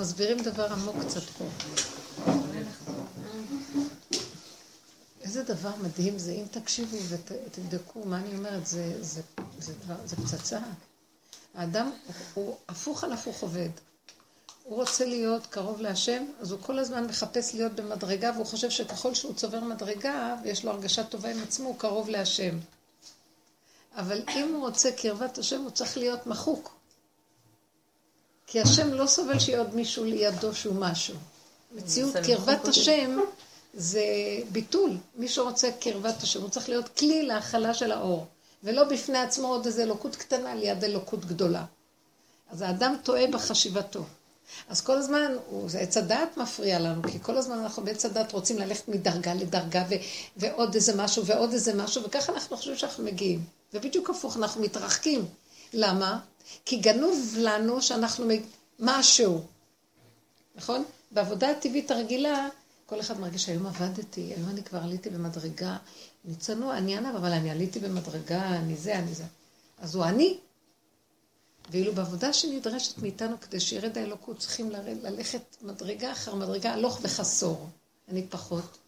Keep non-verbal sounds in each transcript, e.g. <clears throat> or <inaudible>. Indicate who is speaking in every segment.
Speaker 1: מסבירים דבר עמוק קצת פה. איזה דבר מדהים זה, אם תקשיבו ותבדקו מה אני אומרת, זה, זה, זה, דבר, זה פצצה. האדם הוא הפוך על הפוך עובד. הוא רוצה להיות קרוב להשם, אז הוא כל הזמן מחפש להיות במדרגה, והוא חושב שככל שהוא צובר מדרגה, ויש לו הרגשה טובה עם עצמו, הוא קרוב להשם. אבל אם הוא רוצה קרבת השם, הוא צריך להיות מחוק. כי השם לא סובל שיהיה עוד מישהו לידו שהוא משהו. מציאות קרבת השם זה ביטול. מי שרוצה קרבת השם, הוא צריך להיות כלי להכלה של האור. ולא בפני עצמו עוד איזה אלוקות קטנה ליד אלוקות גדולה. אז האדם טועה בחשיבתו. אז כל הזמן, זה עץ הדעת מפריע לנו, כי כל הזמן אנחנו בעץ הדעת רוצים ללכת מדרגה לדרגה ו- ועוד איזה משהו ועוד איזה משהו, וככה אנחנו חושבים שאנחנו מגיעים. ובדיוק הפוך, אנחנו מתרחקים. למה? כי גנוב לנו שאנחנו משהו. נכון? בעבודה הטבעית הרגילה, כל אחד מרגיש היום עבדתי, היום אני כבר עליתי במדרגה. אני צנוע, אני ענב, אבל אני עליתי במדרגה, אני זה, אני זה. אז הוא אני. ואילו בעבודה שנדרשת מאיתנו כדי שירד האלוקות, צריכים ללכת מדרגה אחר מדרגה, הלוך וחסור. אני פחות.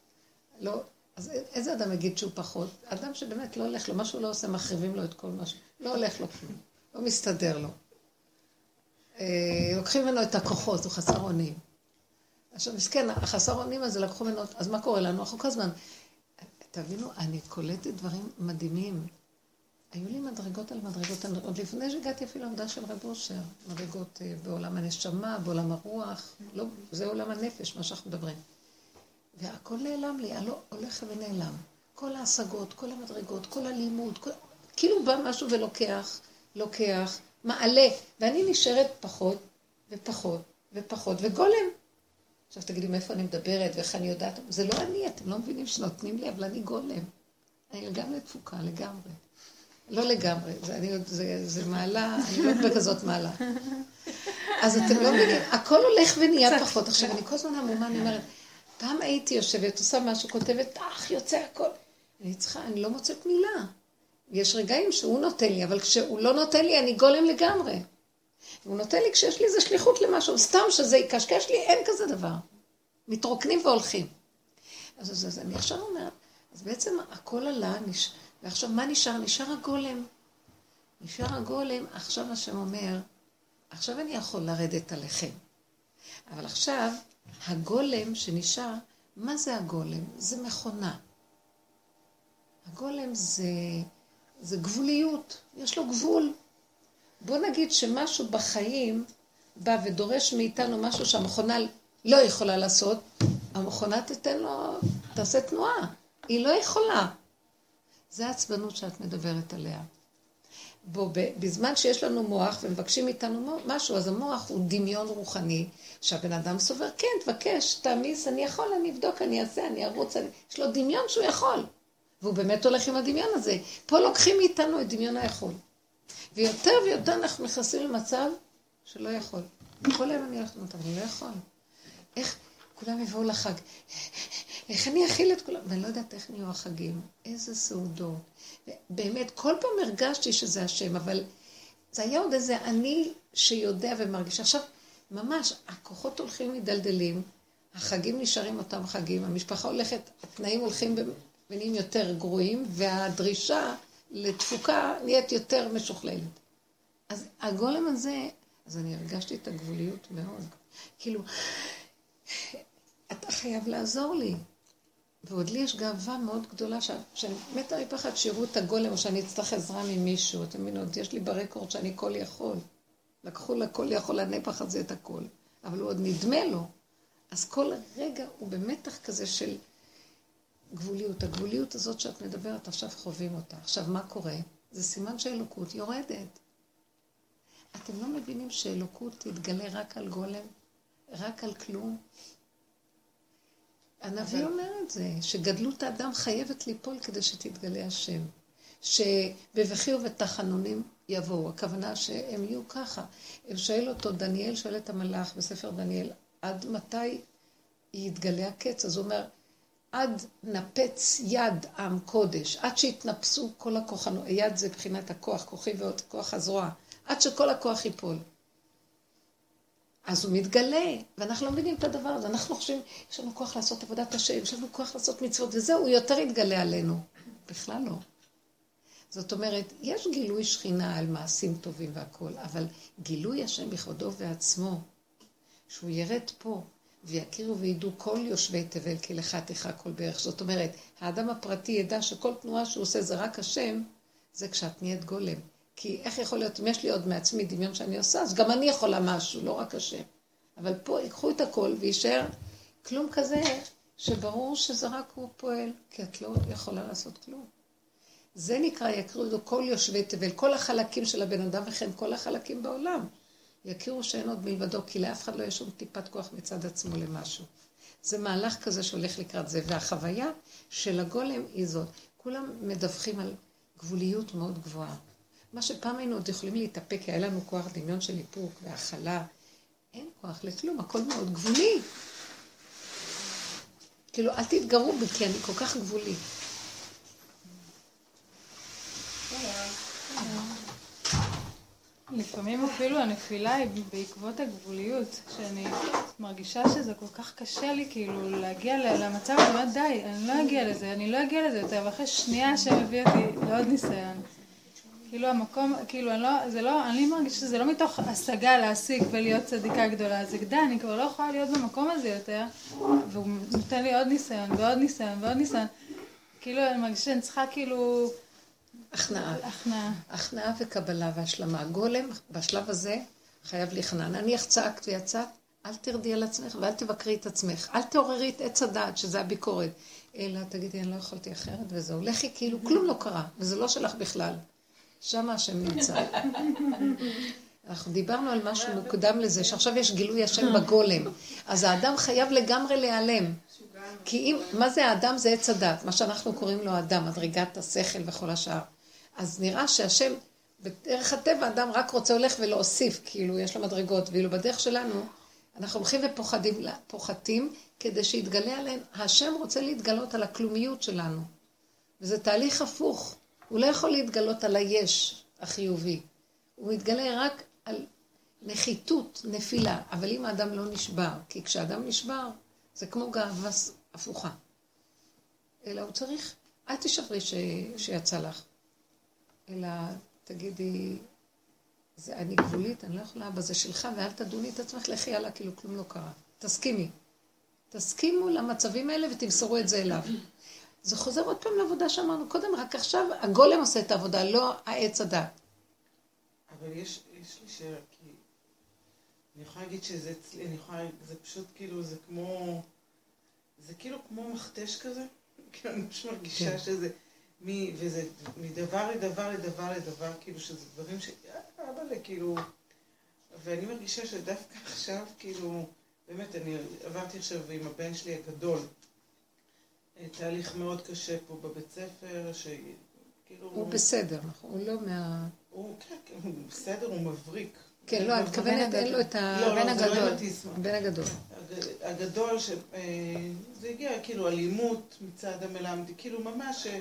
Speaker 1: לא, אז איזה אדם יגיד שהוא פחות? אדם שבאמת לא הולך לו, מה שהוא לא עושה, מחריבים לו את כל מה ש... לא הולך לו כלום, לא מסתדר לו. אה, לוקחים ממנו את הכוחות, הוא חסר אונים. עכשיו, מסכן, החסר אונים הזה לקחו ממנו, אז מה קורה לנו? אנחנו כל הזמן... תבינו, אני קולטת דברים מדהימים. היו לי מדרגות על מדרגות, עוד לפני שהגעתי אפילו לעמדה של רב אושר, מדרגות אה, בעולם הנשמה, בעולם הרוח, לא, זה עולם הנפש, מה שאנחנו מדברים. והכל נעלם לי, הלא הולך ונעלם. כל ההשגות, כל המדרגות, כל הלימוד, כל... כאילו בא משהו ולוקח, לוקח, מעלה, ואני נשארת פחות ופחות ופחות, וגולם. עכשיו תגידי, מאיפה אני מדברת ואיך אני יודעת? זה לא אני, אתם לא מבינים שנותנים לי, אבל אני גולם. אני לגמרי תפוקה, לגמרי. לא לגמרי, זה, אני, זה, זה מעלה, אני לא <laughs> בכזאת מעלה. אז אתם לא מבינים, הכל הולך ונהיה פחות. עכשיו, אני כל הזמן עמומה, אני אומרת, פעם הייתי יושבת, עושה משהו, כותבת, אך, יוצא הכל. אני צריכה, אני לא מוצאת מילה. יש רגעים שהוא נותן לי, אבל כשהוא לא נותן לי, אני גולם לגמרי. הוא נותן לי כשיש לי איזה שליחות למשהו, סתם שזה יקשקש לי, אין כזה דבר. מתרוקנים והולכים. אז, אז, אז אני עכשיו אומרת, אז בעצם הכל עלה, נש... ועכשיו מה נשאר? נשאר הגולם. נשאר הגולם, עכשיו השם אומר, עכשיו אני יכול לרדת עליכם. אבל עכשיו, הגולם שנשאר, מה זה הגולם? זה מכונה. הגולם זה, זה גבוליות, יש לו גבול. בוא נגיד שמשהו בחיים בא ודורש מאיתנו משהו שהמכונה לא יכולה לעשות, המכונה תיתן לו, תעשה תנועה. היא לא יכולה. זה העצבנות שאת מדברת עליה. בו, בזמן שיש לנו מוח ומבקשים מאיתנו משהו, אז המוח הוא דמיון רוחני, שהבן אדם סובר, כן, תבקש, תעמיס, אני יכול, אני אבדוק, אני אעשה, אני ארוץ, אני... יש לו דמיון שהוא יכול. והוא באמת הולך עם הדמיון הזה. פה לוקחים מאיתנו את דמיון היכול. ויותר ויותר אנחנו נכנסים למצב שלא יכול. כל היום אני הולכת אבל אני לא יכול. איך כולם יבואו לחג? איך אני אכיל את כולם? ואני לא יודעת איך נהיו החגים. איזה סעודות. באמת, כל פעם הרגשתי שזה השם, אבל זה היה עוד איזה אני שיודע ומרגיש. עכשיו, ממש, הכוחות הולכים מדלדלים, החגים נשארים אותם חגים, המשפחה הולכת, התנאים הולכים ונהיים יותר גרועים, והדרישה לתפוקה נהיית יותר משוכללת. אז הגולם הזה, אז אני הרגשתי את הגבוליות מאוד. כאילו, אתה חייב לעזור לי. ועוד לי יש גאווה מאוד גדולה, שאני מתה מפחד שיראו את הגולם, או שאני אצטרך עזרה ממישהו. אתם מבינים, עוד יש לי ברקורד שאני כל יכול. לקחו לכל יכול הנפח הזה את הכל. אבל הוא עוד נדמה לו. אז כל רגע הוא במתח כזה של גבוליות. הגבוליות הזאת שאת מדברת, עכשיו חווים אותה. עכשיו, מה קורה? זה סימן שאלוקות יורדת. אתם לא מבינים שאלוקות תתגלה רק על גולם? רק על כלום? הנביא אומר את זה, שגדלות האדם חייבת ליפול כדי שתתגלה השם. שבבכי ובתחנונים יבואו. הכוונה שהם יהיו ככה. שואל אותו, דניאל שואל את המלאך בספר דניאל, עד מתי יתגלה הקץ? אז הוא אומר, עד נפץ יד עם קודש, עד שיתנפסו כל הכוחנו, יד זה מבחינת הכוח, כוחי ועוד כוח הזרוע, עד שכל הכוח ייפול. אז הוא מתגלה, ואנחנו לא מבינים את הדבר הזה. אנחנו חושבים, יש לנו כוח לעשות עבודת השם, יש לנו כוח לעשות מצוות, וזהו, הוא יותר יתגלה עלינו. בכלל לא. זאת אומרת, יש גילוי שכינה על מעשים טובים והכול, אבל גילוי השם בכבודו ועצמו, שהוא ירד פה, ויכירו וידעו כל יושבי תבל, כי לך תיכה כל בערך. זאת אומרת, האדם הפרטי ידע שכל תנועה שהוא עושה זה רק השם, זה כשאת נהיית גולם. כי איך יכול להיות, אם יש לי עוד מעצמי דמיון שאני עושה, אז גם אני יכולה משהו, לא רק השם. אבל פה ייקחו את הכל ויישאר כלום כזה, שברור שזה רק הוא פועל, כי את לא יכולה לעשות כלום. זה נקרא, יקריאו לו כל יושבי תבל, כל החלקים של הבן אדם וכן כל החלקים בעולם. יכירו שאין עוד מלבדו, כי לאף אחד לא יש שום טיפת כוח מצד עצמו למשהו. זה מהלך כזה שהולך לקראת זה, והחוויה של הגולם היא זאת. כולם מדווחים על גבוליות מאוד גבוהה. מה שפעם היינו עוד יכולים להתאפק, היה לנו כוח דמיון של איפוק והכלה. אין כוח לכלום, הכל מאוד גבולי. כאילו, אל תתגרו בי, כי אני כל כך גבולי.
Speaker 2: לפעמים אפילו הנפילה היא בעקבות הגבוליות, שאני מרגישה שזה כל כך קשה לי כאילו להגיע למצב, אני אומרת די, אני לא אגיע לזה, אני לא אגיע לזה יותר, ואחרי שנייה השם הביא אותי לעוד ניסיון. כאילו המקום, כאילו אני לא, זה לא, אני מרגישה שזה לא מתוך השגה להשיג ולהיות צדיקה גדולה, זה די, אני כבר לא יכולה להיות במקום הזה יותר, והוא נותן לי עוד ניסיון ועוד ניסיון ועוד ניסיון. כאילו אני מרגישה שאני צריכה כאילו...
Speaker 1: הכנעה.
Speaker 2: הכנעה.
Speaker 1: הכנעה וקבלה והשלמה. גולם, בשלב הזה, חייב להכנעה. נניח צעקת ויצאת, אל תרדי על עצמך ואל תבקרי את עצמך. אל תעוררי את עץ הדעת, שזה הביקורת. אלא תגידי, אני לא יכולתי אחרת, וזהו. לכי כאילו כלום לא קרה, וזה לא שלך בכלל. שם השם נמצא. אנחנו דיברנו על משהו מוקדם לזה, שעכשיו יש גילוי השם בגולם. אז האדם חייב לגמרי להיעלם. כי אם, מה זה האדם? זה עץ הדת, מה שאנחנו קוראים לו אדם, מדרגת השכל וכל השאר. אז נראה שהשם, בדרך הטבע, אדם רק רוצה הולך ולהוסיף, כאילו, יש לו מדרגות, ואילו בדרך שלנו, אנחנו הולכים ופוחדים, פוחתים, כדי שיתגלה עליהם, השם רוצה להתגלות על הכלומיות שלנו. וזה תהליך הפוך. הוא לא יכול להתגלות על היש החיובי. הוא מתגלה רק על נחיתות, נפילה. אבל אם האדם לא נשבר, כי כשאדם נשבר, זה כמו גאווה הפוכה. אלא הוא צריך, אל תשברי ש... שיצא לך. אלא תגידי, זה, אני גבולית, אני לא יכולה, אבל זה שלך, ואל תדוני את עצמך, לכי הלאה, כאילו כלום לא קרה. תסכימי. תסכימו למצבים האלה ותמסרו את זה אליו. זה חוזר עוד פעם לעבודה שאמרנו קודם, רק עכשיו הגולם עושה את העבודה, לא העץ הדת.
Speaker 3: אבל יש, יש לי שאלה, כי אני יכולה להגיד שזה אצלי, אני יכולה, זה פשוט כאילו, זה כמו, זה כאילו כמו מכתש כזה, כאילו אני פשוט מרגישה כן. שזה, מ, וזה מדבר לדבר לדבר לדבר, כאילו שזה דברים ש... אבל כאילו, ואני מרגישה שדווקא <laughs> עכשיו, כאילו, באמת, אני עברתי עכשיו עם הבן שלי הגדול, תהליך מאוד קשה פה בבית ספר, שכאילו...
Speaker 1: הוא בסדר, נכון? הוא לא מה...
Speaker 3: הוא, כן, כן, הוא בסדר, הוא מבריק.
Speaker 1: כן, לא, אני מתכוונת, אין לו את
Speaker 3: הבן
Speaker 1: לא, לא, הגדול. הבן הגדול.
Speaker 3: הגדול, שזה אה, הגיע כאילו אלימות מצד המלמד, כאילו ממש, אה,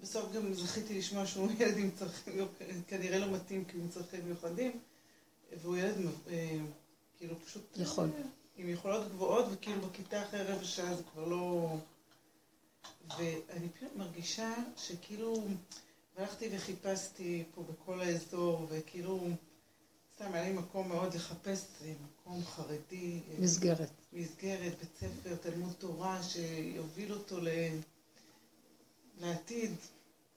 Speaker 3: בסוף גם זכיתי לשמוע שהוא <laughs> ילד עם צרכים, כנראה לא מתאים כי הוא עם צרכים מיוחדים, והוא ילד אה, כאילו פשוט...
Speaker 1: יכול.
Speaker 3: עם יכולות גבוהות, וכאילו בכיתה אחרי רבע שעה זה כבר לא... ואני פשוט מרגישה שכאילו, הלכתי וחיפשתי פה בכל האזור, וכאילו, סתם היה לי מקום מאוד לחפש מקום חרדי.
Speaker 1: מסגרת.
Speaker 3: מסגרת, בית ספר, תלמוד תורה, שיוביל אותו ל... לעתיד,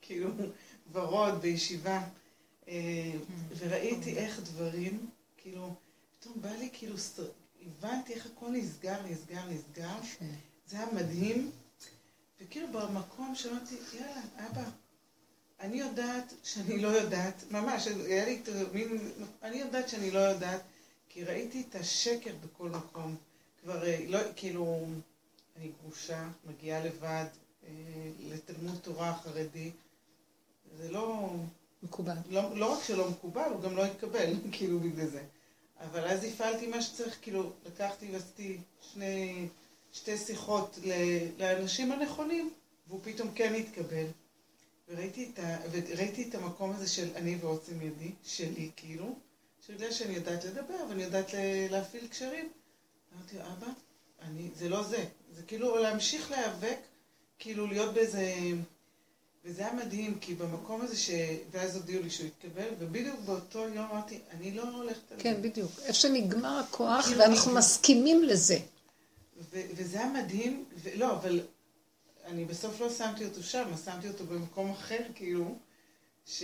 Speaker 3: כאילו, <laughs> ורוד, בישיבה. אה, וראיתי איך דברים, כאילו, פתאום בא לי כאילו, הבנתי איך הכל נסגר, נסגר, נסגר. זה היה מדהים. וכאילו במקום שאמרתי, יאללה, אבא, אני יודעת שאני לא יודעת, ממש, היה לי מין, אני יודעת שאני לא יודעת, כי ראיתי את השקר בכל מקום. כבר, אה, לא, כאילו, אני גרושה, מגיעה לבד אה, לתלמוד תורה חרדי, זה לא...
Speaker 1: מקובל.
Speaker 3: לא, לא רק שלא מקובל, הוא גם לא התקבל, <laughs> כאילו, בגלל זה. אבל אז הפעלתי מה שצריך, כאילו, לקחתי ועשיתי שני... שתי שיחות לאנשים הנכונים, והוא פתאום כן התקבל. וראיתי את, ה, וראיתי את המקום הזה של אני ועוצם ידי, שלי כאילו, יודע שאני יודעת לדבר ואני יודעת להפעיל קשרים. אמרתי, אבא, אני, זה לא זה. זה כאילו להמשיך להיאבק, כאילו להיות באיזה... וזה היה מדהים, כי במקום הזה ש... ואז הודיעו לי שהוא התקבל, ובדיוק באותו יום אמרתי, אני לא הולכת על זה.
Speaker 1: כן, בדיוק. איפה שנגמר הכוח,
Speaker 3: כאילו,
Speaker 1: ואנחנו מסכימים לזה.
Speaker 3: ו- וזה היה מדהים, ולא, אבל אני בסוף לא שמתי אותו שם, שמתי אותו במקום אחר, כאילו, ש...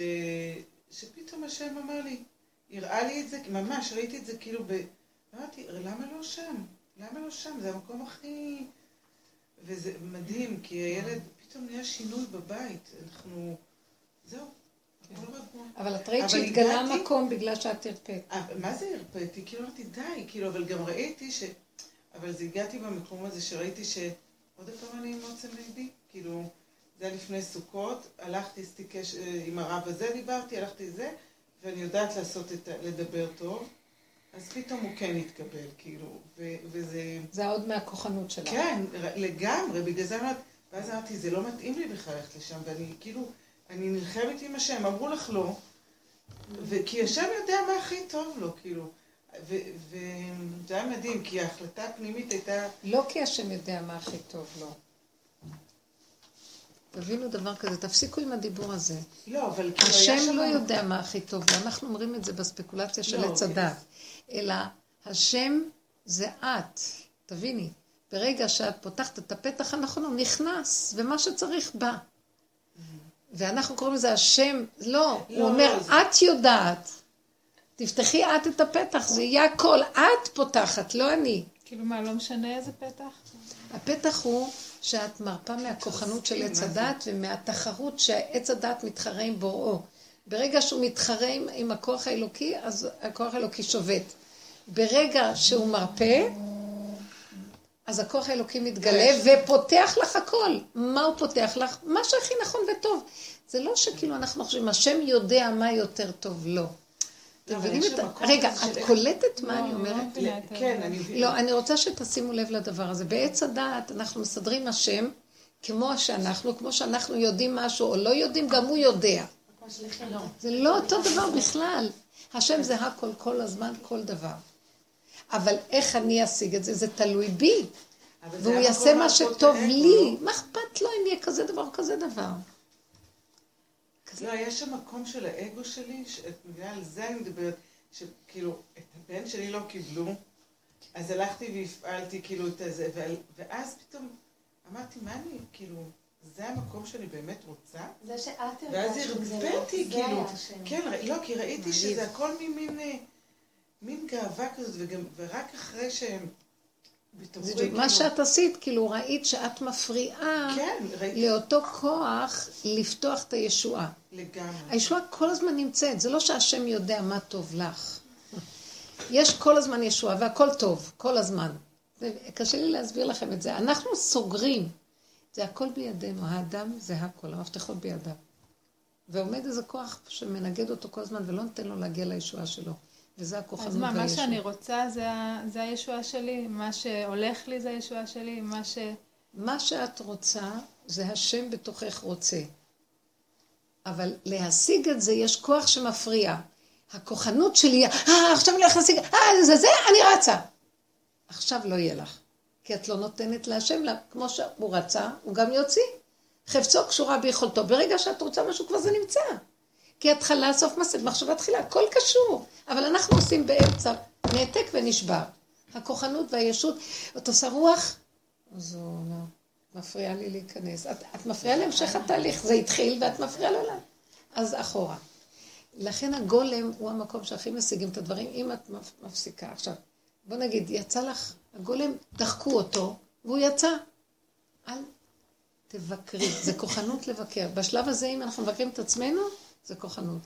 Speaker 3: שפתאום השם אמר לי, הראה לי את זה, ממש, ראיתי את זה כאילו ב... אמרתי, למה לא שם? למה לא שם? זה המקום הכי... וזה מדהים, כי הילד, פתאום נהיה שינוי בבית, אנחנו... זהו, רגוע.
Speaker 1: אבל את ראית שהתגלה המקום בגלל שאת הרפאת.
Speaker 3: אה, מה זה הרפאתי? כאילו אמרתי, די, כאילו, אבל גם ראיתי ש... אבל זה הגעתי במקום הזה שראיתי ש... עוד פעם אני עם עוצם ליבי, כאילו, זה היה לפני סוכות, הלכתי, עשיתי קשר עם הרב הזה, דיברתי, הלכתי לזה, ואני יודעת לעשות את ה... לדבר טוב, אז פתאום הוא כן התקבל, כאילו, ו... וזה...
Speaker 1: זה עוד מהכוחנות שלה.
Speaker 3: כן, לגמרי, בגלל זה אמרתי, ואז אמרתי, זה לא מתאים לי בכלל ללכת לשם, ואני כאילו, אני נלחמת עם השם, אמרו לך לא, וכי השם יודע מה הכי טוב לו, כאילו, וזה היה מדהים, כי ההחלטה הפנימית הייתה,
Speaker 1: לא כי השם יודע מה הכי טוב לו. תבינו דבר כזה, תפסיקו עם הדיבור הזה.
Speaker 3: לא, אבל כאילו היה שם...
Speaker 1: השם לא יודע מה הכי טוב לו, אנחנו אומרים את זה בספקולציה של
Speaker 3: לא,
Speaker 1: עץ
Speaker 3: כן.
Speaker 1: הדת. אלא השם זה את, תביני. ברגע שאת פותחת את הפתח הנכון, הוא נכנס, ומה שצריך בא. ואנחנו קוראים לזה השם, לא,
Speaker 3: לא,
Speaker 1: הוא אומר,
Speaker 3: לא,
Speaker 1: את יודעת. תפתחי את את הפתח, זה יהיה הכל. את פותחת, לא אני.
Speaker 2: כאילו מה, לא משנה איזה פתח?
Speaker 1: הפתח הוא שאת מרפה מהכוחנות של עץ? הדת ומהתחרות שעץ הדת מתחרה עם בוראו. ברגע שהוא מתחרה עם, עם הכוח האלוקי, אז הכוח האלוקי שובת. ברגע שהוא מרפה, אז הכוח האלוקי מתגלה ופותח לך הכל. מה הוא פותח לך? מה שהכי נכון וטוב. זה לא שכאילו אנחנו חושבים, השם יודע מה יותר טוב, לא. אתם
Speaker 3: לא,
Speaker 1: מבינים את רגע, את קולטת מה
Speaker 2: לא,
Speaker 1: אני
Speaker 2: לא
Speaker 1: אומרת?
Speaker 2: את ה-
Speaker 3: כן, אני מבינה.
Speaker 1: לא, אני רוצה שתשימו לב לדבר הזה. בעץ הדעת אנחנו מסדרים השם כמו שאנחנו, כמו שאנחנו יודעים משהו או לא יודעים, גם הוא יודע. זה לא אותו דבר בכלל. השם זה הכל, כל הזמן, כל דבר. אבל איך אני אשיג את זה? זה תלוי בי. והוא יעשה מה שטוב לי.
Speaker 3: לא?
Speaker 1: מה אכפת לו אם יהיה כזה דבר או כזה דבר?
Speaker 3: לא, יש שם מקום של האגו שלי, שאת מבינה, על זה אני מדברת, שכאילו, את הבן שלי לא קיבלו, אז הלכתי והפעלתי כאילו את הזה, ואז פתאום אמרתי, מה אני, כאילו, זה המקום שאני באמת רוצה?
Speaker 4: זה שאת
Speaker 3: ואז
Speaker 4: הרגשת שזה לא,
Speaker 3: הרפאתי, כאילו. כן, לא, כי ראיתי שזה הכל ממין, אה, מין גאווה כזאת, וגם, ורק אחרי שהם,
Speaker 1: זה
Speaker 3: כאילו,
Speaker 1: מה שאת עשית, כאילו ראית שאת מפריעה
Speaker 3: כן,
Speaker 1: לאותו כוח לפתוח את הישועה.
Speaker 3: לגמרי.
Speaker 1: הישועה כל הזמן נמצאת, זה לא שהשם יודע מה טוב לך. יש כל הזמן ישועה והכל טוב, כל הזמן. קשה לי להסביר לכם את זה. אנחנו סוגרים. זה הכל בידינו, האדם זה הכל, המפתחות בידיו. ועומד איזה כוח שמנגד אותו כל הזמן ולא נותן לו להגיע לישועה שלו. וזה הכוחנות
Speaker 2: אז מה, מה
Speaker 1: והישועה.
Speaker 2: שאני רוצה זה, זה הישועה שלי? מה שהולך לי זה הישועה שלי? מה ש...
Speaker 1: מה שאת רוצה, זה השם בתוכך רוצה. אבל להשיג את זה, יש כוח שמפריע. הכוחנות שלי, אה, עכשיו אני הולך להשיג, אה, זה זה, אני רצה. עכשיו לא יהיה לך. כי את לא נותנת להשם, לה- כמו שהוא רצה, הוא גם יוציא. חפצו קשורה ביכולתו. ברגע שאת רוצה משהו, כבר זה נמצא. כי התחלה, סוף מעשה, מחשבה תחילה, הכל קשור. אבל אנחנו עושים באמצע, נעתק ונשבר. הכוחנות והישות, את עושה רוח, אז הוא אומר, מפריעה לי להיכנס. את, את מפריעה להמשך התהליך, זה התחיל ואת מפריעה לו לה. אז אחורה. לכן הגולם הוא המקום שהכי משיגים את הדברים, אם את מפ- מפסיקה. עכשיו, בוא נגיד, יצא לך, הגולם, דחקו אותו, והוא יצא. אל תבקרי, זה כוחנות לבקר. בשלב הזה, אם אנחנו מבקרים את עצמנו, זה כוחנות.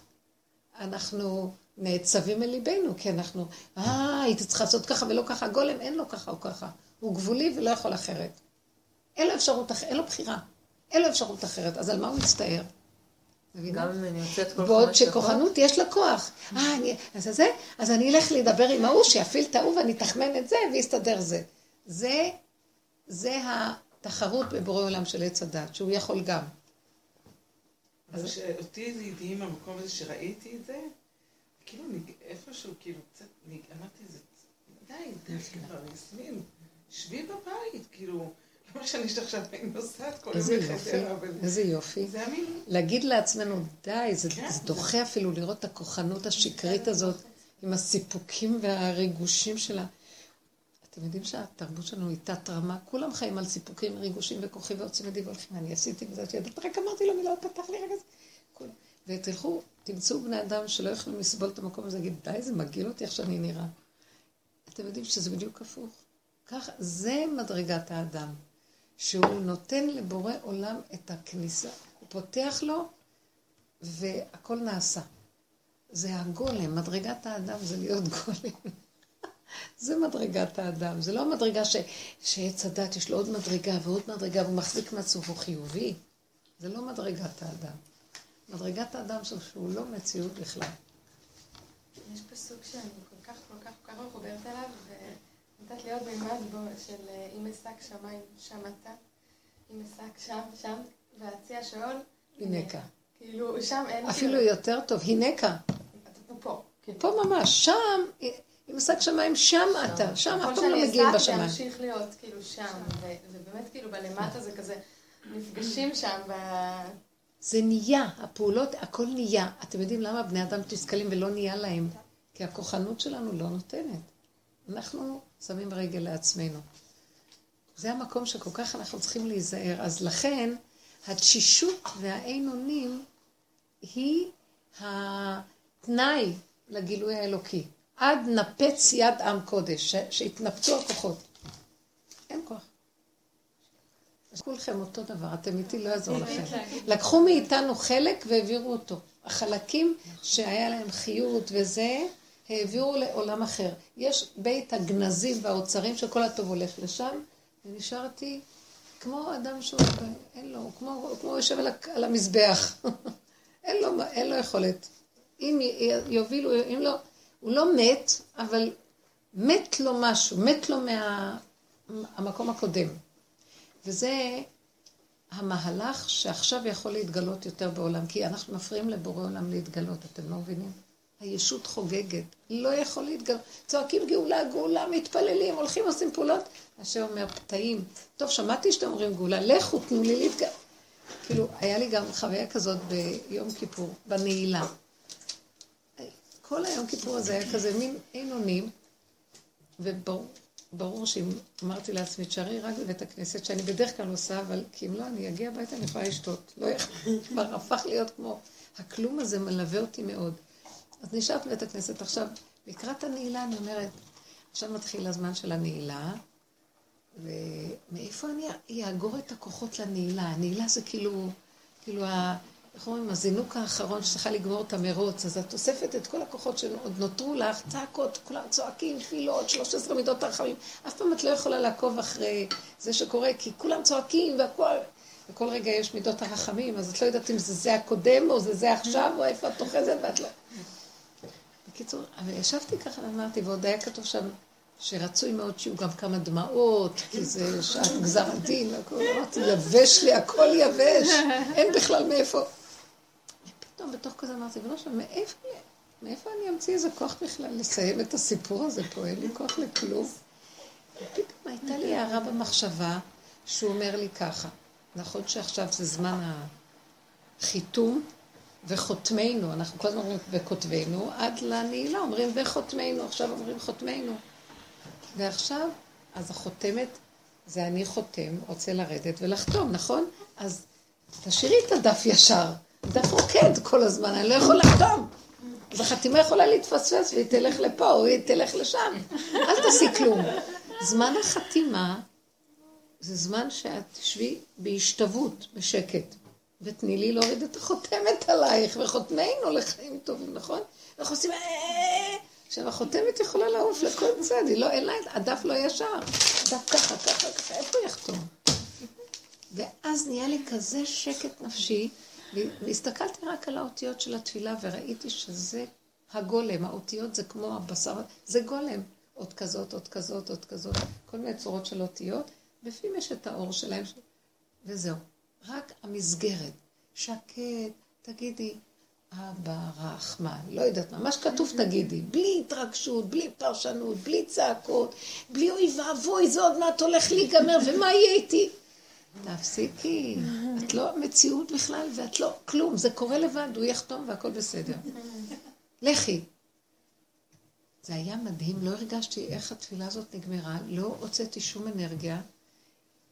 Speaker 1: אנחנו נעצבים אל ליבנו, כי אנחנו, אה, הייתי צריכה לעשות ככה ולא ככה. הגולם אין לו ככה או ככה. הוא גבולי ולא יכול אחרת. אין לו אפשרות אחרת, אין לו בחירה. אין לו אפשרות אחרת, אז על מה הוא מצטער? מבינה?
Speaker 5: גם אם אני יוצאת כל
Speaker 1: בעוד
Speaker 5: חמש דקות,
Speaker 1: שכוחנות יש לה כוח. אה, אני, אז זה, אז אני אלך לדבר עם ההוא, שיפעיל את ההוא ואני אתחמן את זה ויסתדר זה. זה, זה התחרות בבורא עולם של עץ הדת, שהוא יכול גם.
Speaker 3: אז שאותי זה הדהים המקום הזה שראיתי את זה, כאילו, איפשהו, כאילו, קצת, אמרתי, זה, די, די, כבר, יסמין, שבי בבית, כאילו. <laughs> לא שאני עכשיו נוסעת כל
Speaker 1: יום לחדרה, אבל... איזה יופי. זה המין... להגיד לעצמנו, די, זה, כן, זה דוחה אפילו לראות את הכוחנות השקרית הזאת, עם הסיפוקים והריגושים שלה. אתם יודעים שהתרבות שלנו היא תת-רמה, כולם חיים על סיפוקים, ריגושים וכוחי ועוצים ידי והולכים. אני עשיתי בזה, את יודעת, רק אמרתי לו מילה, הוא פתח לי רגע. ותלכו, תמצאו בני אדם שלא יכולים לסבול את המקום הזה, להגיד, די, זה מגעיל אותי איך שאני נראה. אתם יודעים שזה בדיוק הפוך. ככה, זה מדרגת האדם. שהוא נותן לבורא עולם את הכניסה. הוא פותח לו, והכל נעשה. זה הגולם, מדרגת האדם זה להיות גולם. זה מדרגת האדם, זה לא המדרגה ש... שעץ הדת יש לו עוד מדרגה ועוד מדרגה והוא מחזיק מעצמו חיובי. זה לא מדרגת האדם. מדרגת האדם שהוא לא מציאות בכלל.
Speaker 4: יש פסוק שאני כל כך כל כך כל כך מחוברת אליו, ונתת לי עוד מימד בו של אם אשק שמיים אתה, אם אשק שם, שם, והציע שאול,
Speaker 1: הנקה.
Speaker 4: כאילו, שם אין...
Speaker 1: אפילו יותר טוב, הנקה.
Speaker 4: הוא פה.
Speaker 1: פה ממש, שם, אם אשק שמיים, שם אתה, שם אף פעם לא מגיעים בשמיים.
Speaker 4: כל שאני אשק להמשיך להיות כאילו שם, ובאמת כאילו בלמטה זה כזה, נפגשים שם ב...
Speaker 1: זה נהיה, הפעולות, הכל נהיה. אתם יודעים למה בני אדם תסכלים ולא נהיה להם? כי הכוחנות שלנו לא נותנת. אנחנו שמים רגל לעצמנו. זה המקום שכל כך אנחנו צריכים להיזהר. אז לכן, התשישות והאין אונים היא התנאי לגילוי האלוקי. עד נפץ יד עם קודש, שהתנפצו הכוחות. אין כוח. כולכם אותו דבר, אתם איתי, לא יעזור לכם. לקחו מאיתנו חלק והעבירו אותו. החלקים שהיה להם חיות וזה, העבירו לעולם אחר. יש בית הגנזים והאוצרים שכל הטוב הולך לשם, ונשארתי כמו אדם שהוא, אין לו, כמו, כמו יושב על, על המזבח. <laughs> אין, לו, אין לו יכולת. אם יובילו, אם לא, הוא לא מת, אבל מת לו משהו, מת לו מהמקום מה, הקודם. וזה המהלך שעכשיו יכול להתגלות יותר בעולם, כי אנחנו מפריעים לבורא עולם להתגלות, אתם לא מבינים? הישות חוגגת, לא יכול להתגלות. צועקים גאולה, גאולה, מתפללים, הולכים, עושים פעולות. השם אומר, פתאים. טוב, שמעתי שאתם אומרים גאולה, לכו, תנו לי להתגלות. כאילו, היה לי גם חוויה כזאת ביום כיפור, בנעילה. כל היום כיפור הזה היה כזה מין אין אונים, וברור ברור שאם אמרתי לעצמי, תשארי רק בבית הכנסת, שאני בדרך כלל עושה, אבל כי אם לא, אני אגיע הביתה, אני יכולה לשתות. לא כבר הפך להיות כמו... הכלום הזה מלווה אותי מאוד. אז נשארת בבית הכנסת. עכשיו, לקראת הנעילה, אני אומרת, עכשיו מתחיל הזמן של הנעילה, ומאיפה אני אאגור את הכוחות לנעילה? הנעילה זה כאילו, כאילו איך אומרים, הזינוק האחרון שצריכה לגמור את המרוץ, אז את אוספת את כל הכוחות שעוד נותרו לך, צעקות, כולם צועקים, תפילות, 13 מידות הרחמים. אף פעם את לא יכולה לעקוב אחרי זה שקורה, כי כולם צועקים והכל, וכל רגע יש מידות הרחמים, אז את לא יודעת אם זה זה הקודם או זה זה עכשיו, או איפה את אוחזת ואת לא... בקיצור, אבל ישבתי ככה ואמרתי, ועוד היה כתוב שם שרצוי מאוד שיהיו גם כמה דמעות, כי זה שעת גזר הדין, והכל, אמרתי, יבש לי, הכל יבש, אין בכלל מאיפה. פתאום בתוך כזה אמרתי, ולא שם, מאיפה אני אמציא איזה כוח בכלל לסיים את הסיפור הזה פה? אין לי כוח לכלום. ופתאום הייתה לי הערה במחשבה, שהוא אומר לי ככה, נכון שעכשיו זה זמן החיתום וחותמנו, אנחנו כל הזמן אומרים וכותבנו, עד לנעילה אומרים וחותמנו, עכשיו אומרים חותמנו. ועכשיו, אז החותמת, זה אני חותם, רוצה לרדת ולחתום, נכון? אז תשאירי את הדף ישר. דף רוקד כל הזמן, אני לא יכול לחתום. אז החתימה יכולה להתפספס והיא תלך לפה או היא תלך לשם. אל תעשי כלום. זמן החתימה זה זמן שאת תשבי בהשתוות, בשקט, ותני לי להוריד את החותמת עלייך, וחותמנו לחיים טובים, נכון? אנחנו עושים... אה, עכשיו, החותמת יכולה לעוף לכל צד, היא לא, אין לה, הדף לא ישר. הדף ככה, ככה, ככה, איפה יחתום? ואז נהיה לי כזה שקט נפשי, והסתכלתי רק על האותיות של התפילה וראיתי שזה הגולם, האותיות זה כמו הבשר, זה גולם. עוד כזאת, עוד כזאת, עוד כזאת, כל מיני צורות של אותיות, בפנים יש את האור שלהם, וזהו. רק המסגרת. שקט, תגידי, אבא רחמן, לא יודעת מה, מה שכתוב תגידי, בלי התרגשות, בלי פרשנות, בלי צעקות, בלי אוי ואבוי, זה עוד מעט הולך להיגמר, ומה יהיה איתי? תפסיקי, את לא מציאות בכלל, ואת לא כלום, זה קורה לבד, הוא יחתום והכל בסדר. לכי. זה היה מדהים, לא הרגשתי איך התפילה הזאת נגמרה, לא הוצאתי שום אנרגיה.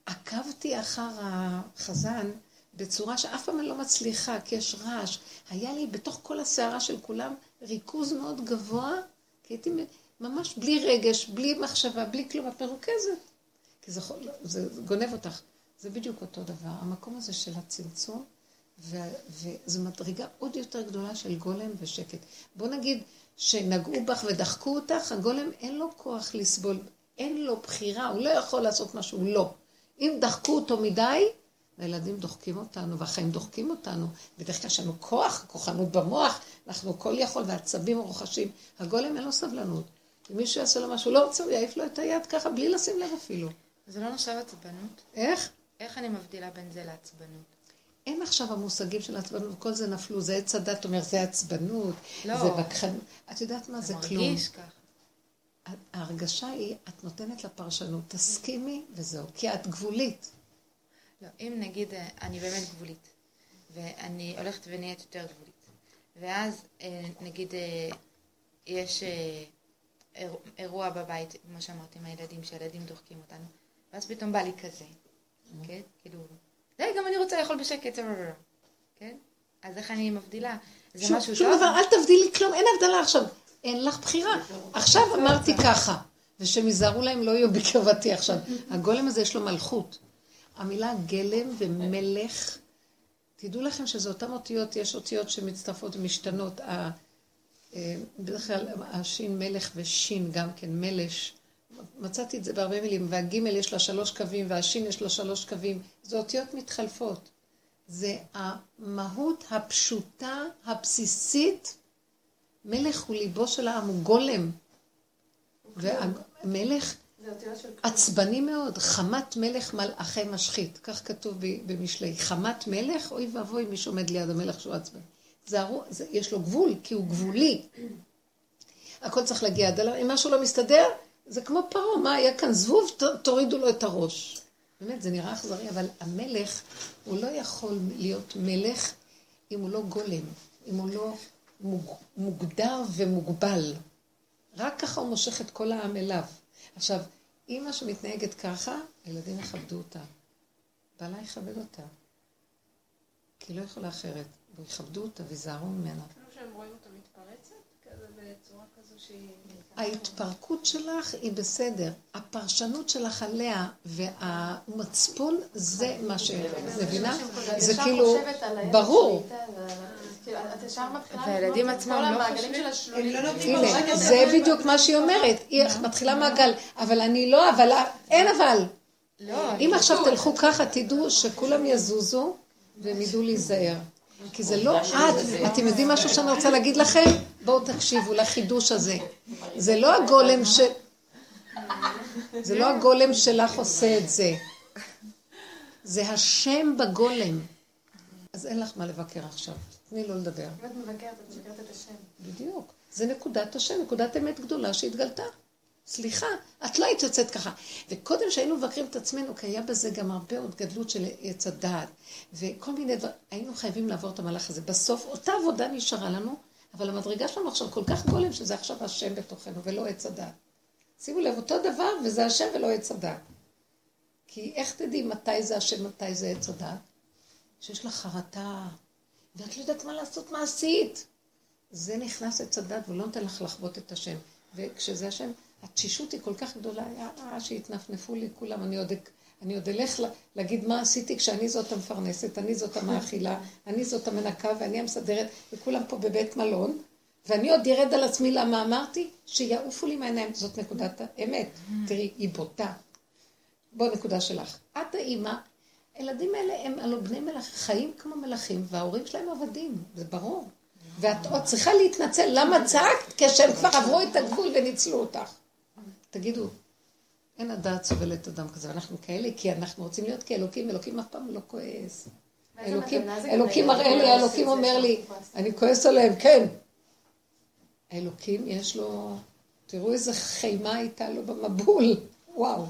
Speaker 1: עקבתי אחר החזן בצורה שאף פעם אני לא מצליחה, כי יש רעש. היה לי בתוך כל הסערה של כולם ריכוז מאוד גבוה, כי הייתי ממש בלי רגש, בלי מחשבה, בלי כלום, את מרוכזת. כי זה, זה, זה גונב אותך. זה בדיוק אותו דבר. המקום הזה של הצמצום, וזו מדרגה עוד יותר גדולה של גולם ושקט. בוא נגיד שנגעו בך ודחקו אותך, הגולם אין לו כוח לסבול, אין לו בחירה, הוא לא יכול לעשות משהו, לא. אם דחקו אותו מדי, הילדים דוחקים אותנו, והחיים דוחקים אותנו. בדרך כלל יש לנו כוח, כוחנות במוח, אנחנו כל יכול, ועצבים רוחשים. הגולם אין לו סבלנות. אם מישהו יעשה לו משהו, לא רוצה, הוא יעיף לו את היד ככה, בלי לשים לב אפילו.
Speaker 5: זה לא נחשב עצבנות?
Speaker 1: איך?
Speaker 5: איך אני מבדילה בין זה לעצבנות?
Speaker 1: אין עכשיו המושגים של עצבנות, כל זה נפלו, זה עץ הדת אומר, זה עצבנות,
Speaker 5: לא.
Speaker 1: זה בכחנות. את יודעת מה, זה, כלום.
Speaker 5: מרגיש ככה.
Speaker 1: ההרגשה היא, את נותנת לה פרשנות, תסכימי וזהו, כי את גבולית.
Speaker 5: לא, אם נגיד אה, אני באמת גבולית, ואני הולכת ונהיית יותר גבולית, ואז אה, נגיד אה, יש אירוע בבית, כמו שאמרתי, עם הילדים, שהילדים דוחקים אותנו, ואז פתאום בא לי כזה, כן? כאילו, די, גם אני רוצה לאכול בשקט, כן? אז איך אני מבדילה? זה
Speaker 1: שום,
Speaker 5: משהו
Speaker 1: שום
Speaker 5: טוב?
Speaker 1: דבר, אל תבדילי כלום, אין הבדלה עכשיו. אין לך בחירה. עכשיו אמרתי ככה, ושהם ייזהרו להם לא יהיו בקרבתי עכשיו. הגולם הזה יש לו מלכות. המילה גלם ומלך, תדעו לכם שזה אותן אותיות, יש אותיות שמצטרפות ומשתנות. אה, בדרך כלל השין מלך ושין גם כן, מלש. מצאתי את זה בהרבה מילים, והגימל יש לה שלוש קווים, והשין יש לה שלוש קווים. זה אותיות מתחלפות. זה המהות הפשוטה, הבסיסית. מלך הוא ליבו של העם, הוא גולם. והמלך. עצבני מאוד, חמת מלך מלאכי משחית, כך כתוב במשלי. חמת מלך, אוי ואבוי מי שעומד ליד המלך שהוא עצבני. זה, הרו- זה, יש לו גבול, כי הוא גבולי. הכל צריך להגיע עד אליו, אם משהו לא מסתדר, זה כמו פרעה, מה היה כאן זבוב, תורידו לו את הראש. באמת, זה נראה אכזרי, אבל המלך, הוא לא יכול להיות מלך אם הוא לא גולם, אם הוא לא מוג, מוגדר ומוגבל. רק ככה הוא מושך את כל העם אליו. עכשיו, אימא שמתנהגת ככה, הילדים יכבדו אותה. בעלה יכבד אותה. כי היא לא יכולה אחרת. ויכבדו אותה ויזהרו ממנה.
Speaker 6: אפילו שהם רואים אותה מתפרצת, כזה בצורה כזו שהיא...
Speaker 1: ההתפרקות שלך היא בסדר. הפרשנות שלך עליה והמצפון זה מה ש... מבינה? זה כאילו, ברור.
Speaker 4: ה- כאילו,
Speaker 5: והילדים עצמם לא חושבים?
Speaker 3: לא
Speaker 1: הנה, זה בדיוק מה שהיא אומרת. היא מתחילה מעגל, אבל אני לא, אבל אין אבל.
Speaker 5: לא,
Speaker 1: אם עכשיו תלכו ככה, תדעו שכולם יזוזו והם ידעו להיזהר. כי זה לא את. אתם יודעים משהו שאני רוצה להגיד לכם? בואו תקשיבו לחידוש הזה. זה לא הגולם ש... זה לא הגולם שלך עושה את זה. זה השם בגולם. אז אין לך מה לבקר עכשיו. תני לו לדבר.
Speaker 4: אם את מבקרת, את מבקרת את השם.
Speaker 1: בדיוק. זה נקודת השם, נקודת אמת גדולה שהתגלתה. סליחה, את לא היית יוצאת ככה. וקודם שהיינו מבקרים את עצמנו, כי היה בזה גם הרבה עוד גדלות של עץ הדעת, וכל מיני דברים, היינו חייבים לעבור את המהלך הזה. בסוף, אותה עבודה נשארה לנו, אבל המדרגה שלנו עכשיו כל כך גולם, שזה עכשיו השם בתוכנו, ולא עץ הדעת. שימו לב, אותו דבר, וזה השם ולא עץ הדעת. כי איך תדעי מתי זה השם, מתי זה עץ הדעת? שיש לך חרטה, ואת לא יודעת מה לעשות מעשית. זה נכנס עץ הדת ולא נותן לך לחוות את השם. וכשזה השם, התשישות היא כל כך גדולה, יאללה, שיתנפנפו לי כולם, אני עוד, אני עוד אלך לה, להגיד מה עשיתי כשאני זאת המפרנסת, אני זאת המאכילה, אני זאת המנקה ואני המסדרת, וכולם פה בבית מלון, ואני עוד ירד על עצמי למה אמרתי, שיעופו לי מהעיניים, זאת נקודת האמת. תראי, היא בוטה. בוא, נקודה שלך. את האימא, הילדים האלה הם הלוא בני מלך, חיים כמו מלכים, וההורים שלהם עבדים, זה ברור. ואת עוד צריכה להתנצל, למה צעקת? כשהם כבר עברו את הגבול וניצלו אותך. תגידו, אין הדעת סובלת אדם כזה, ואנחנו כאלה, כי אנחנו רוצים להיות כאלוקים, אלוקים אף פעם לא כועס. אלוקים, אלוקים מראה לי,
Speaker 4: לעשות
Speaker 1: אלוקים אומר לי,
Speaker 4: כועסים.
Speaker 1: אני כועס עליהם, כן. האלוקים יש לו, תראו איזה חימה הייתה לו במבול, וואו.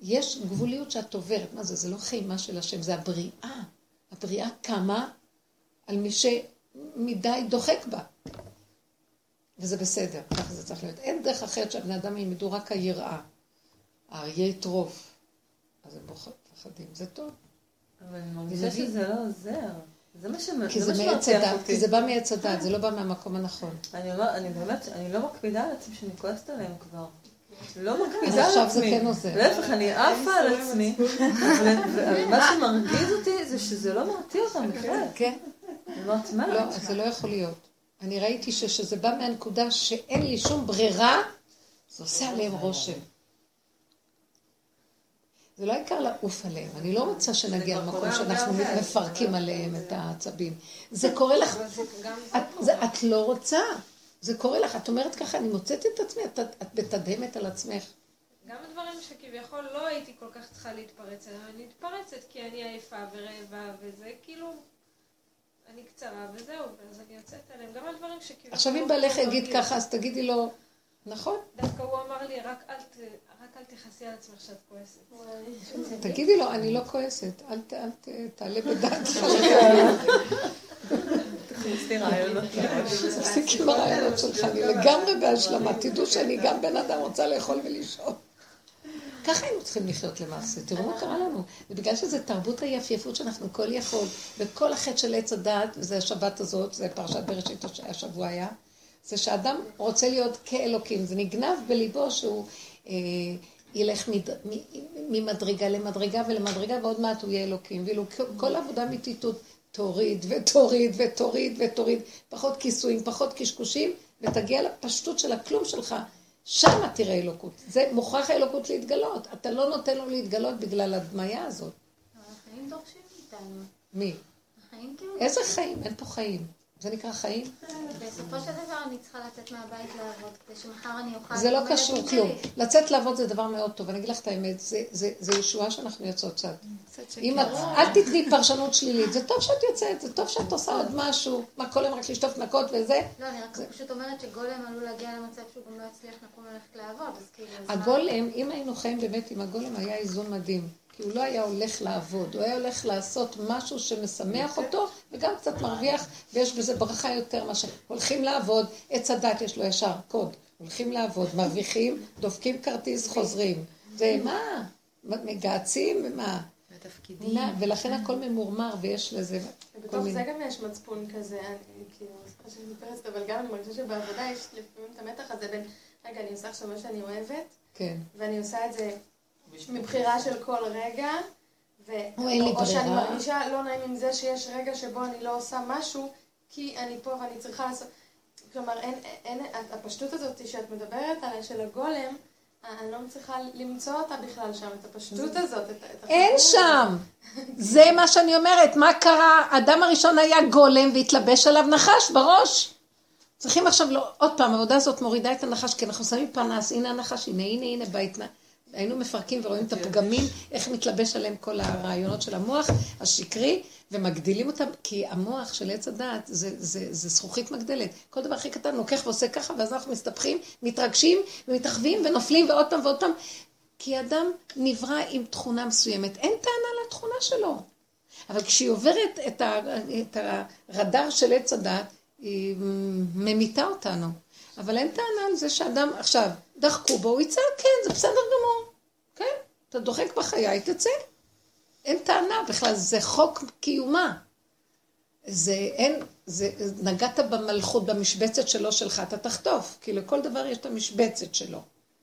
Speaker 1: יש גבוליות שאת עוברת, מה זה? זה לא חימה של השם, זה הבריאה. הבריאה קמה על מי שמדי דוחק בה. וזה בסדר, ככה זה צריך להיות. אין דרך אחרת שהבני אדם ילמדו רק היראה. האריה יטרוף. אז הם מפחדים, זה טוב.
Speaker 7: אבל אני מרגישה? שזה לא עוזר. זה מה שמ-
Speaker 1: כי
Speaker 7: זה
Speaker 1: מעץ
Speaker 7: שמרתיח
Speaker 1: הדת,
Speaker 7: אותי.
Speaker 1: כי זה בא מעץ הדת, זה לא בא מהמקום הנכון.
Speaker 7: אני אומר, אני באמת, אני לא מקפידה על עצמי שאני כועסת עליהם כבר. לא
Speaker 1: אז
Speaker 7: מקפידה על
Speaker 1: עכשיו זה
Speaker 7: עצמי.
Speaker 1: כן עוזר.
Speaker 7: להפך, אני עפה על עצמי. אבל מה שמרגיז אותי זה שזה לא מרתיע אותם בכלל.
Speaker 1: כן,
Speaker 7: אני אומרת, מה?
Speaker 1: לא, אז זה לא יכול להיות. אני ראיתי שכשזה בא מהנקודה שאין לי שום ברירה, זה עושה עליהם רושם. זה לא העיקר לעוף עליהם, אני לא רוצה שנגיע למקום שאנחנו. מפרקים עליהם את העצבים. זה קורה לך,
Speaker 6: גם
Speaker 1: את, לא רוצה, זה קורה לך, את אומרת ככה, אני מוצאת את עצמי, את, מתדהמת על עצמך.
Speaker 6: גם הדברים שכביכול לא הייתי כל כך צריכה להתפרץ עליהם, אני מתפרצת כי אני עייפה ורעבה וזה כאילו, אני קצרה וזהו, ואז אני יוצאת עליהם. גם הדברים שכביכול...
Speaker 1: עכשיו אם
Speaker 6: לא
Speaker 1: בעלך
Speaker 6: לא
Speaker 1: יגיד. ככה, אז תגידי לו, נכון,
Speaker 6: דווקא הוא אמר לי, רק אל, ת, רק אל תכעסי על עצמך שאת כועסת.
Speaker 1: תגידי לו, אני לא כועסת, אל, ת- אל ת- תעלה בדעתך.
Speaker 7: תכניס לי רעיונות.
Speaker 1: תפסיק עם הרעיונות שלך, אני לגמרי בהשלמה. תדעו שאני גם בן אדם רוצה לאכול ולישון. ככה היינו צריכים לחיות למעשה. תראו מה קרה לנו. זה בגלל שזה תרבות היפייפות שאנחנו כל יכול, וכל החטא של עץ הדעת, וזה השבת הזאת, זה פרשת בראשית הש- השבוע היה, זה שאדם רוצה להיות כאלוקים. זה נגנב בליבו שהוא אה, ילך מד, מ, ממדרגה למדרגה ולמדרגה, ועוד מעט הוא יהיה אלוקים. ואילו כל- העבודה מטיטות, תוריד ותוריד ותוריד ותוריד, פחות כיסויים, פחות קשקושים, ותגיע לפשטות של הכלום שלך. שמה תראה אלוקות. זה מוכרח האלוקות להתגלות. אתה לא נותן לו להתגלות בגלל הדמיה הזאת.
Speaker 8: אבל החיים דורשים מאיתנו.
Speaker 1: מי?
Speaker 8: החיים כאילו...
Speaker 1: איזה חיים? אין פה חיים. זה נקרא חיים?
Speaker 8: בסופו של דבר אני צריכה לצאת מהבית לעבוד, כדי שמחר אני אוכל...
Speaker 1: זה לא קשור כלום. לצאת לעבוד זה דבר מאוד טוב. אני אגיד לך את האמת, זה- זה זה ישועה שאנחנו יוצאות קצת. אם את, אל תתני פרשנות שלילית. זה טוב שאת יוצאת, זה טוב שאת עושה עוד משהו. מה, כל היום רק לשטוף מכות וזה?
Speaker 8: לא, אני רק פשוט אומרת שגולם עלול להגיע למצב שהוא גם לא יצליח לקום ללכת לעבוד, אז כאילו...
Speaker 1: הגולם, אם היינו חיים באמת עם הגולם, היה איזון מדהים. כי הוא לא היה הולך לעבוד, הוא היה הולך לעשות משהו שמשמח אותו, וגם קצת מרוויח, ויש בזה ברכה יותר מאשר... הולכים לעבוד, עץ הדת יש לו ישר קוד. הולכים לעבוד, מרוויחים, דופקים כרטיס, חוזרים. זה מה? מגהצים, ומה?
Speaker 5: בתפקידים.
Speaker 1: ולכן הכל ממורמר, ויש לזה מיני...
Speaker 4: זה גם יש מצפון כזה, אני כאילו, סליחה שאני מתפרצת, אבל גם אני מרגישה שבעבודה יש לפעמים את המתח הזה בין, רגע, אני עושה עכשיו מה שאני אוהבת,
Speaker 1: כן.
Speaker 4: ואני עושה את זה מבחירה של כל רגע, ו...
Speaker 1: או אין לי
Speaker 4: או שאני. מרגישה לא נעים עם זה שיש רגע שבו אני לא עושה משהו, כי אני פה ואני צריכה לעשות... כלומר, אין, אין, הפשטות הזאת שאת מדברת עליה, של הגולם, אני לא מצליחה למצוא אותה בכלל שם, את הפשטות הזאת, את, את
Speaker 1: אין שם. זה מה שאני אומרת. מה קרה? האדם הראשון היה גולם והתלבש עליו נחש בראש. צריכים עכשיו, לא, עוד פעם, העבודה הזאת מורידה את הנחש, כי אנחנו שמים פנס, הנה הנחש, הנה, הנה, הנה, בהתנ... היינו מפרקים ורואים את הפגמים, איך מתלבש עליהם כל הרעיונות של המוח השקרי, ומגדילים אותם, כי המוח של עץ הדעת זה, זה, זה זכוכית מגדלת. כל דבר הכי קטן לוקח ועושה ככה, ואז אנחנו מסתבכים, מתרגשים, ומתרחבים, ונופלים, ועוד פעם ועוד פעם. כי אדם נברא עם תכונה מסוימת, אין טענה לתכונה שלו. אבל כשהיא עוברת את, ה, את הרדאר של עץ הדת, היא ממיתה אותנו. אבל אין טענה על זה שאדם, עכשיו, דחקו בו, הוא יצא, כן, זה בסדר גמור. כן, אתה דוחק בחיי, תצא. אין טענה בכלל, זה חוק קיומה. זה אין, זה, נגעת במלכות, במשבצת שלו שלך, אתה תחטוף. כי לכל דבר יש את המשבצת שלו.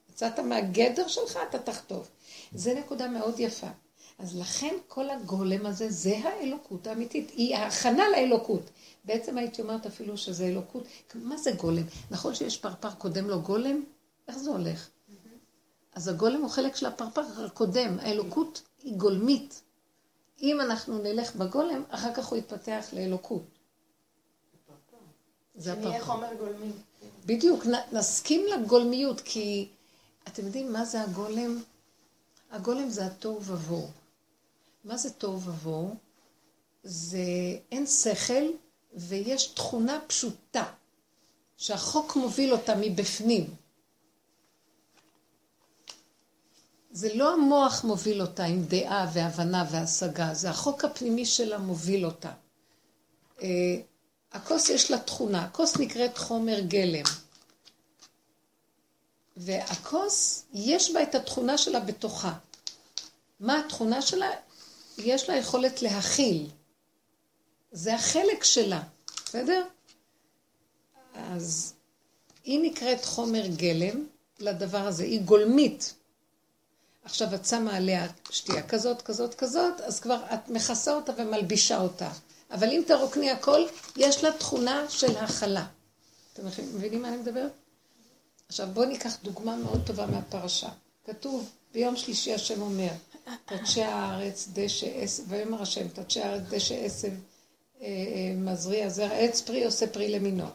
Speaker 1: יצאת מהגדר שלך, אתה תחטוף. זה נקודה מאוד יפה. אז לכן כל הגולם הזה, זה האלוקות האמיתית. היא ההכנה לאלוקות. בעצם הייתי אומרת אפילו שזה אלוקות. מה זה גולם? נכון שיש פרפר קודם לו גולם? איך זה הולך? אז הגולם הוא חלק של הפרפר הקודם. האלוקות היא גולמית. אם אנחנו נלך בגולם, אחר כך הוא יתפתח לאלוקות. זה
Speaker 4: שנהיה
Speaker 1: הפרפר.
Speaker 4: חומר גולמי.
Speaker 1: בדיוק, נסכים לגולמיות, כי אתם יודעים מה זה הגולם? הגולם זה התוהו ובוהו. מה זה תוהו ובוהו? זה אין שכל ויש תכונה פשוטה, שהחוק מוביל אותה מבפנים. זה לא המוח מוביל אותה עם דעה והבנה והשגה, זה החוק הפנימי שלה מוביל אותה. אה, הכוס יש לה תכונה, הכוס נקראת חומר גלם. והכוס, יש בה את התכונה שלה בתוכה. מה התכונה שלה? יש לה יכולת להכיל. זה החלק שלה, בסדר? אז היא נקראת חומר גלם לדבר הזה, היא גולמית. עכשיו את שמה עליה שתייה כזאת, כזאת, כזאת, אז כבר את מכסה אותה ומלבישה אותה. אבל אם תרוקני הכל, יש לה תכונה של הכלה. אתם מבינים מה אני מדברת? עכשיו בואו ניקח דוגמה מאוד טובה מהפרשה. כתוב, ביום שלישי השם אומר, תדשי הארץ דשא עשב, ויאמר השם, תדשי הארץ דשא עשב אה, אה, מזריע זרע, עץ פרי עושה פרי למינו.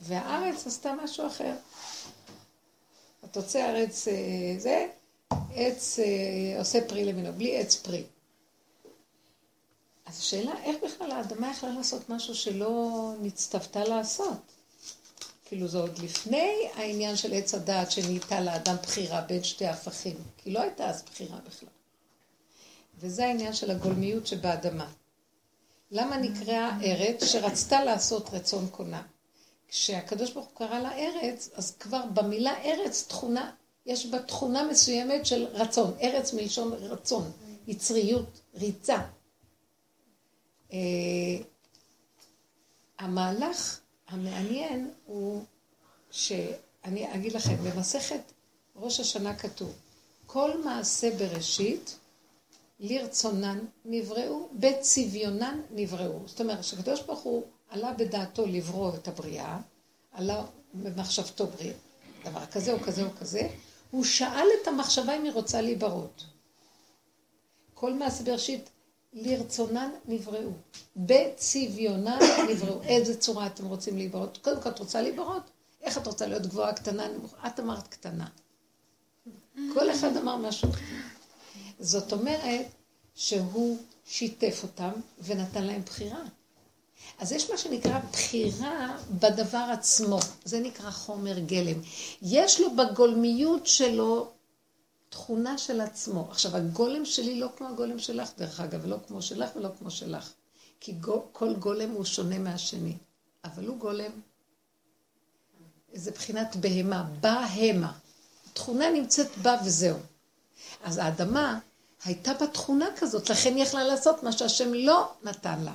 Speaker 1: והארץ עשתה משהו אחר. התוצא הארץ אה, זה, עץ עושה פרי למינו, בלי עץ פרי. אז השאלה, איך בכלל האדמה יכלה לעשות משהו שלא נצטוותה לעשות? כאילו זה עוד לפני העניין של עץ הדעת שנהייתה לאדם בחירה בין שתי הפכים, כי לא הייתה אז בחירה בכלל. וזה העניין של הגולמיות שבאדמה. למה נקראה ארץ שרצתה לעשות רצון קונה? כשהקדוש ברוך הוא קרא לה ארץ, אז כבר במילה ארץ תכונה, יש בה תכונה מסוימת של רצון. ארץ מלשון רצון, יצריות, ריצה. Uh, המהלך המעניין הוא שאני אגיד לכם, במסכת ראש השנה כתוב, כל מעשה בראשית לרצונן נבראו, בצביונן נבראו. זאת אומרת, כשקדוש ברוך הוא עלה בדעתו לברוא את הבריאה, עלה במחשבתו בריאה, דבר כזה או כזה או כזה, הוא שאל את המחשבה אם היא רוצה להיברות. כל מעשה בראשית לרצונן נבראו, בצביונן נבראו. איזה צורה אתם רוצים להיברות? קודם כל את רוצה להיברות? איך את רוצה להיות גבוהה, קטנה, נמוכה? את אמרת קטנה. כל אחד אמר משהו. זאת אומרת שהוא שיתף אותם ונתן להם בחירה. אז יש מה שנקרא בחירה בדבר עצמו, זה נקרא חומר גלם. יש לו בגולמיות שלו תכונה של עצמו. עכשיו, הגולם שלי לא כמו הגולם שלך, דרך אגב, ולא כמו שלך ולא כמו שלך. כי כל גולם הוא שונה מהשני. אבל הוא גולם, איזה בחינת בהמה, בהמה. תכונה נמצאת בה וזהו. אז האדמה הייתה בה תכונה כזאת, לכן היא יכלה לעשות מה שהשם לא נתן לה.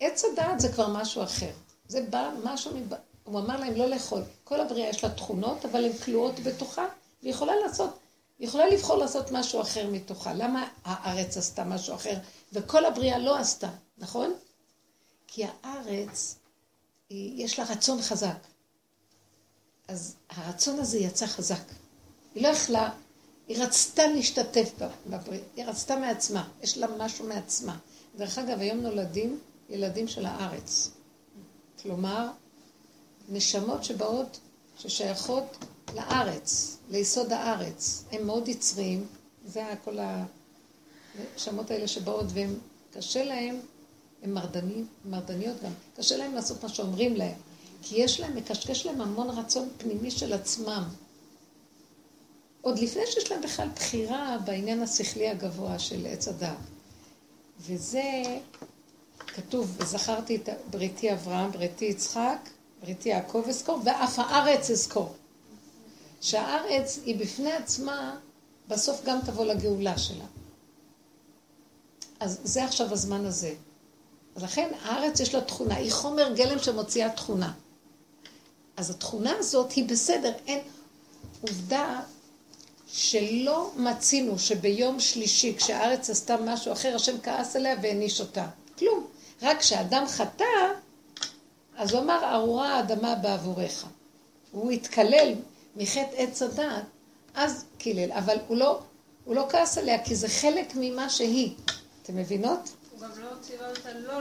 Speaker 1: עץ הדעת זה כבר משהו אחר. זה בא משהו, מבא... הוא אמר להם לא לאכול. כל הבריאה יש לה תכונות, אבל הן כלואות בתוכה, והיא יכולה לעשות, היא יכולה לבחור לעשות משהו אחר מתוכה. למה הארץ עשתה משהו אחר, וכל הבריאה לא עשתה, נכון? כי הארץ, יש לה רצון חזק. אז הרצון הזה יצא חזק. היא לא יכלה היא רצתה להשתתף בברית, היא רצתה מעצמה, יש לה משהו מעצמה. דרך אגב, היום נולדים ילדים של הארץ. כלומר, נשמות שבאות, ששייכות לארץ, ליסוד הארץ. הם מאוד יצריים, זה כל הנשמות האלה שבאות, והם, קשה להם, הם מרדנים, מרדניות גם, קשה להם לעשות מה שאומרים להם. כי יש להם, מקשקש להם המון רצון פנימי של עצמם. עוד לפני שיש להם בכלל בחירה בעניין השכלי הגבוה של עץ הדעת. וזה כתוב, וזכרתי את בריתי אברהם, בריתי יצחק, בריתי יעקב אזכור, ואף הארץ אזכור. שהארץ היא בפני עצמה, בסוף גם תבוא לגאולה שלה. אז זה עכשיו הזמן הזה. לכן הארץ יש לה תכונה, היא חומר גלם שמוציאה תכונה. אז התכונה הזאת היא בסדר, אין... עובדה שלא מצינו שביום שלישי, כשהארץ עשתה משהו אחר, השם כעס עליה והעניש אותה. כלום. רק כשאדם חטא, אז הוא אמר, ארורה האדמה בעבורך. הוא התקלל מחטא עץ הדעת, אז קילל. אבל הוא לא, הוא לא כעס עליה, כי זה חלק ממה שהיא. אתם מבינות?
Speaker 6: הוא גם לא ציווה אותה לא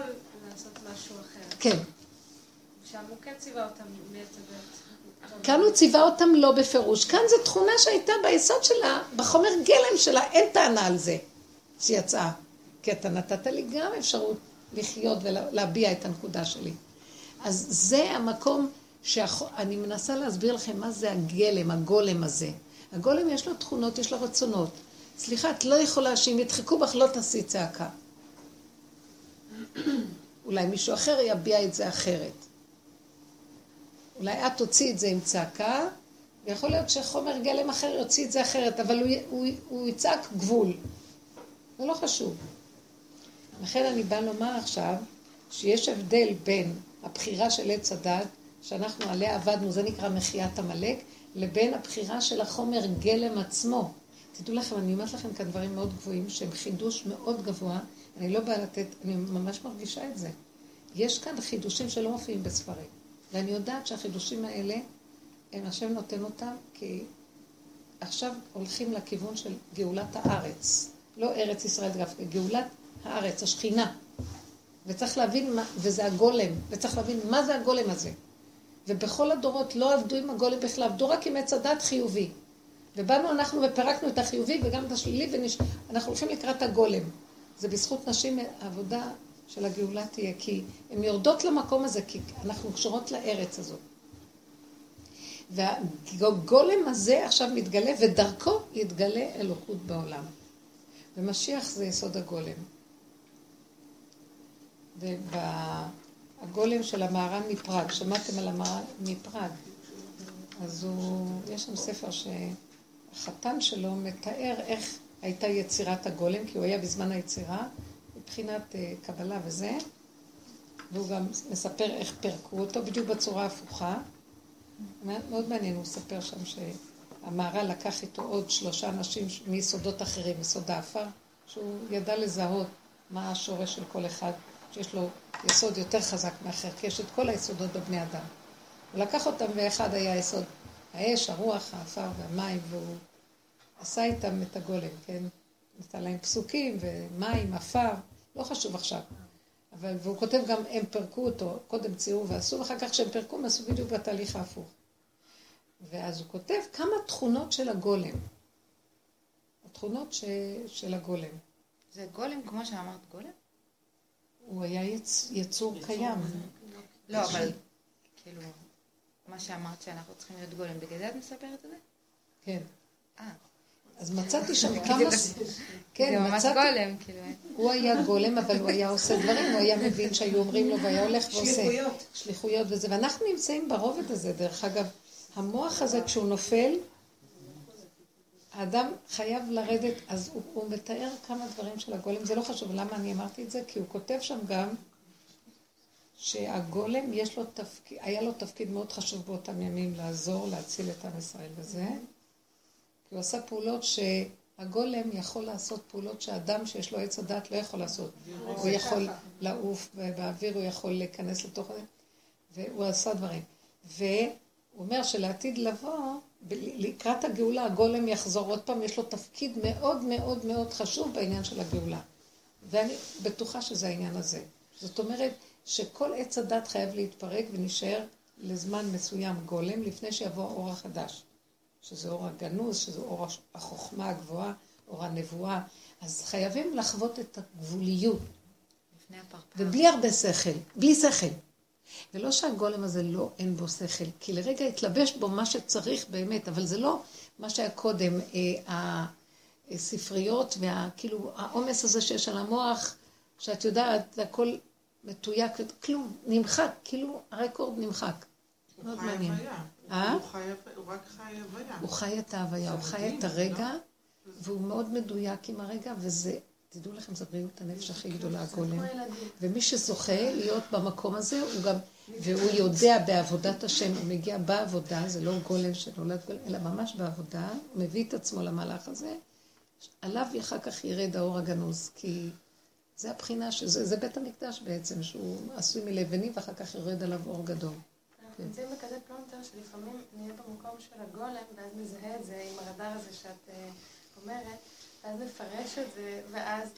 Speaker 6: לעשות משהו אחר.
Speaker 1: כן.
Speaker 6: שם הוא כן ציווה אותה מעץ הדעת.
Speaker 1: כאן הוא ציווה אותם לא בפירוש. כאן זו תכונה שהייתה ביסוד שלה, בחומר גלם שלה, אין טענה על זה שיצאה. כי אתה נתת לי גם אפשרות לחיות ולהביע את הנקודה שלי. אז זה המקום שאני מנסה להסביר לכם מה זה הגלם, הגולם הזה. הגולם יש לו תכונות, יש לו רצונות. סליחה, את לא יכולה שאם ידחקו בך לא תעשי צעקה. <clears throat> אולי מישהו אחר יביע את זה אחרת. אולי את תוציא את זה עם צעקה, ויכול להיות שחומר גלם אחר יוציא את זה אחרת, אבל הוא, הוא, הוא יצעק גבול. זה לא חשוב. לכן אני באה לומר עכשיו, שיש הבדל בין הבחירה של עץ הדת, שאנחנו עליה עבדנו, זה נקרא מחיית עמלק, לבין הבחירה של החומר גלם עצמו. תדעו לכם, אני אומרת לכם כאן דברים מאוד גבוהים, שהם חידוש מאוד גבוה. אני לא באה לתת, אני ממש מרגישה את זה. יש כאן חידושים שלא מופיעים בספרים. ואני יודעת שהחידושים האלה, הם השם נותן אותם, כי עכשיו הולכים לכיוון של גאולת הארץ. לא ארץ ישראל דווקא, גאולת הארץ, השכינה. וצריך להבין מה, וזה הגולם, וצריך להבין מה זה הגולם הזה. ובכל הדורות לא עבדו עם הגולם בכלל, עבדו רק עם עץ הדת חיובי. ובאנו אנחנו ופירקנו את החיובי וגם את השלילי, ואנחנו הולכים לקראת הגולם. זה בזכות נשים, העבודה של הגאולה תהיה, כי הן יורדות למקום הזה, כי אנחנו קשורות לארץ הזאת. והגולם הזה עכשיו מתגלה, ודרכו יתגלה אלוקות בעולם. ומשיח זה יסוד הגולם. והגולם של המהר"ן מפראג, שמעתם על המהר"ן מפראג? אז הוא, יש שם ספר שהחתן שלו מתאר איך הייתה יצירת הגולם, כי הוא היה בזמן היצירה, מבחינת אה, קבלה וזה, והוא גם מספר איך פירקו אותו, בדיוק בצורה הפוכה. מאוד מעניין, הוא מספר שם שהמהר"ל לקח איתו עוד שלושה אנשים מיסודות אחרים, יסוד האפר, שהוא ידע לזהות מה השורש של כל אחד, שיש לו יסוד יותר חזק מאחר, כי יש את כל היסודות בבני אדם. הוא לקח אותם ואחד היה יסוד האש, הרוח, האפר והמים, והוא עשה איתם את הגולם, כן? נתן להם פסוקים ומים, עפר, לא חשוב עכשיו. אבל, והוא כותב גם, הם פירקו אותו, קודם ציירו ועשו, ואחר כך כשהם פירקו, הם עשו בדיוק בתהליך ההפוך. ואז הוא כותב כמה תכונות של הגולם. התכונות ש... של הגולם.
Speaker 5: זה גולם כמו שאמרת גולם?
Speaker 1: הוא היה יצ... יצור קיים.
Speaker 5: לא, אבל כאילו, מה שאמרת שאנחנו צריכים להיות גולם, בגלל זה את מספרת את זה?
Speaker 1: כן.
Speaker 5: אה.
Speaker 1: אז מצאתי שם <laughs> כמה...
Speaker 5: כן, זה ממש גולם, כאילו.
Speaker 1: הוא היה גולם, אבל הוא היה עושה דברים, הוא היה מבין שהיו אומרים לו, והיה הולך ועושה.
Speaker 3: שליחויות.
Speaker 1: שליחויות וזה. ואנחנו נמצאים ברובד הזה, דרך אגב. המוח הזה, כשהוא נופל, האדם חייב לרדת, אז הוא, הוא מתאר כמה דברים של הגולם, זה לא חשוב למה אני אמרתי את זה, כי הוא כותב שם גם שהגולם יש לו תפקיד, היה לו תפקיד מאוד חשוב באותם ימים לעזור, להציל את עם ישראל וזה, כי הוא עשה פעולות שהגולם יכול לעשות פעולות שאדם שיש לו עץ הדת לא יכול לעשות. הוא יכול לעוף באוויר, הוא יכול להיכנס לתוך זה, והוא עשה דברים. והוא אומר שלעתיד לבוא, לקראת הגאולה הגולם יחזור עוד פעם, יש לו תפקיד מאוד מאוד מאוד חשוב בעניין של הגאולה. ואני בטוחה שזה העניין הזה. זאת אומרת שכל עץ הדת חייב להתפרק ונשאר לזמן מסוים גולם לפני שיבוא האור החדש. שזה אור הגנוז, שזה אור החוכמה הגבוהה, אור הנבואה. אז חייבים לחוות את הגבוליות. ובלי הרבה שכל, בלי שכל. ולא שהגולם הזה לא, אין בו שכל, כי לרגע התלבש בו מה שצריך באמת, אבל זה לא מה שהיה קודם, אה, הספריות והכאילו העומס הזה שיש על המוח, שאת יודעת, זה הכל מתויק, כלום, נמחק, כאילו הרקורד נמחק. מאוד מעניין. אה?
Speaker 3: הוא חי, הוא רק חי הוויה.
Speaker 1: הוא חי את ההוויה, הוא חי את הרגע, והוא מאוד מדויק עם הרגע, וזה, תדעו לכם, זו בריאות הנפש הכי גדולה, הגולם. ומי שזוכה להיות במקום הזה, הוא גם, והוא יודע בעבודת השם, הוא מגיע בעבודה, זה לא גולם שנולד גולם, אלא ממש בעבודה, הוא מביא את עצמו למהלך הזה, עליו אחר כך ירד האור הגנוז, כי זה הבחינה, שזה, זה בית המקדש בעצם, שהוא עשוי מלבנים, ואחר כך יורד עליו אור גדול.
Speaker 4: אנחנו נמצאים בכזה פלונטר שלפעמים נהיה במקום של הגולם, ואז נזהה את זה עם הרדאר הזה שאת אה, אומרת, ואז נפרש את זה, ואז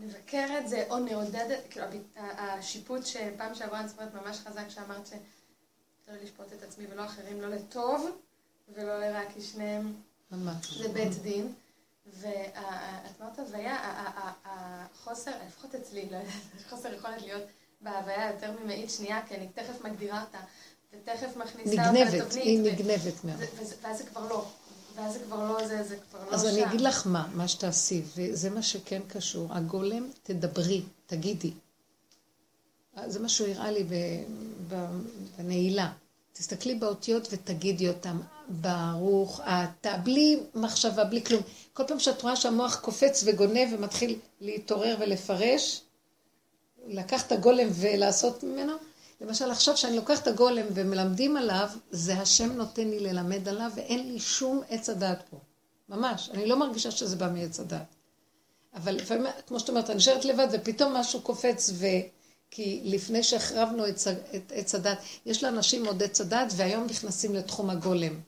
Speaker 4: נבקר את זה, או נעודד את, כאילו, השיפוט שפעם שעברה אני זוכרת ממש חזק, שאמרת שצריך לשפוט את עצמי ולא אחרים, לא לטוב ולא לרע, כי שניהם. זה בית דין. ואת אמרת הוויה, החוסר, לפחות אצלי, לא יודעת, חוסר יכולת להיות בהוויה יותר ממאית שנייה, כי אני תכף מגדירה אותה, ותכף מכניסה אותה
Speaker 1: נגנבת,
Speaker 4: לתבנית.
Speaker 1: היא נגנבת מאוד.
Speaker 4: ואז זה כבר לא. ואז זה כבר לא זה, זה כבר לא שם.
Speaker 1: אז אני אגיד לך מה, מה שתעשי, וזה מה שכן קשור. הגולם, תדברי, תגידי. זה מה שהוא הראה לי בנעילה. תסתכלי באותיות ותגידי אותם. ברוך אתה, בלי מחשבה, בלי כלום. כל פעם שאת רואה שהמוח קופץ וגונב ומתחיל להתעורר ולפרש, לקח את הגולם ולעשות ממנו, למשל עכשיו שאני לוקחת את הגולם ומלמדים עליו, זה השם נותן לי ללמד עליו ואין לי שום עץ הדעת פה. ממש. אני לא מרגישה שזה בא מעץ הדעת. אבל לפעמים, כמו שאת אומרת, אני נשארת לבד ופתאום משהו קופץ ו... כי לפני שהחרבנו את, את עץ הדת, יש לאנשים עוד עץ הדת והיום נכנסים לתחום הגולם.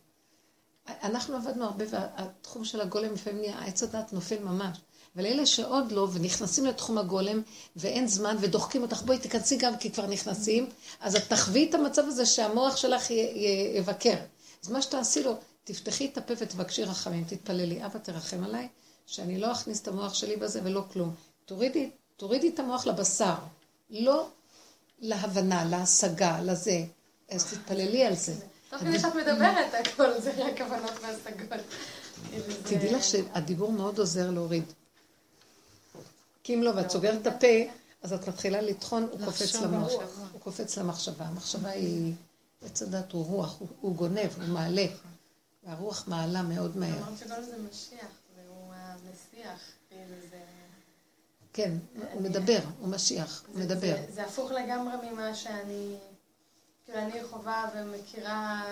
Speaker 1: אנחנו עבדנו הרבה והתחום של הגולם לפעמים נהיה, עץ הדת נופל ממש. אבל אלה שעוד לא ונכנסים לתחום הגולם ואין זמן ודוחקים אותך, בואי תיכנסי גם כי כבר נכנסים, אז את תחווי את המצב הזה שהמוח שלך י- י- יבקר. אז מה שתעשי לו, תפתחי את הפה ותבקשי רחמים, תתפללי, אבא תרחם עליי, שאני לא אכניס את המוח שלי בזה ולא כלום. תורידי, תורידי את המוח לבשר, לא להבנה, להשגה, לזה. אז תתפללי על זה.
Speaker 4: תוך כדי שאת מדברת, הכל זה רק כוונות והשגות.
Speaker 1: תדעי לך שהדיבור מאוד עוזר להוריד. כי אם לא, ואת סוגרת את הפה, אז את מתחילה לטחון, הוא קופץ למוח. הוא קופץ למחשבה. המחשבה היא, עץ הדת הוא רוח, הוא- הוא גונב, הוא מעלה. והרוח מעלה מאוד מהר.
Speaker 4: אמרת שכל זה משיח, והוא המשיח, כאילו זה...
Speaker 1: כן, הוא מדבר, הוא משיח, הוא מדבר.
Speaker 4: זה- הפוך לגמרי ממה שאני, כאילו אני חווה ומכירה,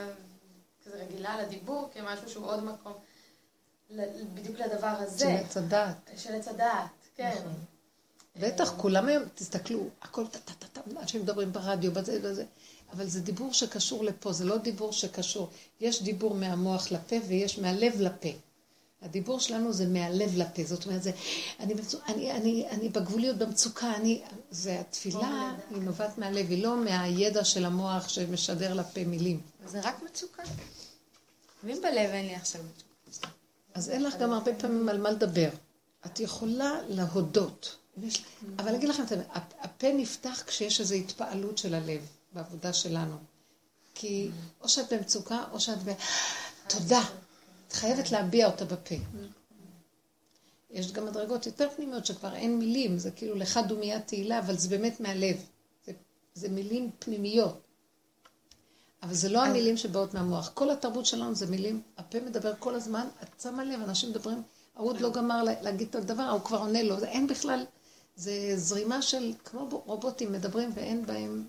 Speaker 4: כזה רגילה לדיבור, כמשהו שהוא עוד מקום, בדיוק לדבר הזה,
Speaker 1: של עץ הדת.
Speaker 4: של עץ הדעת, כן.
Speaker 1: נכון. בטח, כולם היום, תסתכלו, הכל טה-טה-טה, אנשים מדברים ברדיו, בזה וזה, אבל זה דיבור שקשור לפה, זה לא דיבור שקשור. יש דיבור מהמוח לפה ויש מהלב לפה. הדיבור שלנו זה מהלב לפה, זאת אומרת, זה, אני, אני, אני, אני בגבוליות, במצוקה, אני, זה התפילה, היא נובעת מהלב, היא לא מהידע של המוח שמשדר לפה מילים.
Speaker 5: זה רק מצוקה. ואם בלב אין לי עכשיו מצוקה?
Speaker 1: אז אין לך גם הרבה פעמים על מה לדבר. את יכולה להודות. אם יש- אבל אגיד לכם, הפה נפתח כשיש איזו התפעלות של הלב בעבודה שלנו. כי או שאת במצוקה, או שאת ב... תודה. את חייבת להביע אותה בפה. יש גם מדרגות יותר פנימיות שכבר אין מילים, זה כאילו לך דומיית תהילה, אבל זה באמת מהלב. זה, זה מילים פנימיות. אבל זה לא המילים שבאות מהמוח. כל התרבות שלנו זה מילים, הפה מדבר כל הזמן, את שמה לב, אנשים מדברים, ההוא עוד לא גמר לה- להגיד את הדבר, ההוא כבר עונה לו, אין בכלל, זה זרימה של, כמו רובוטים מדברים ואין בהם,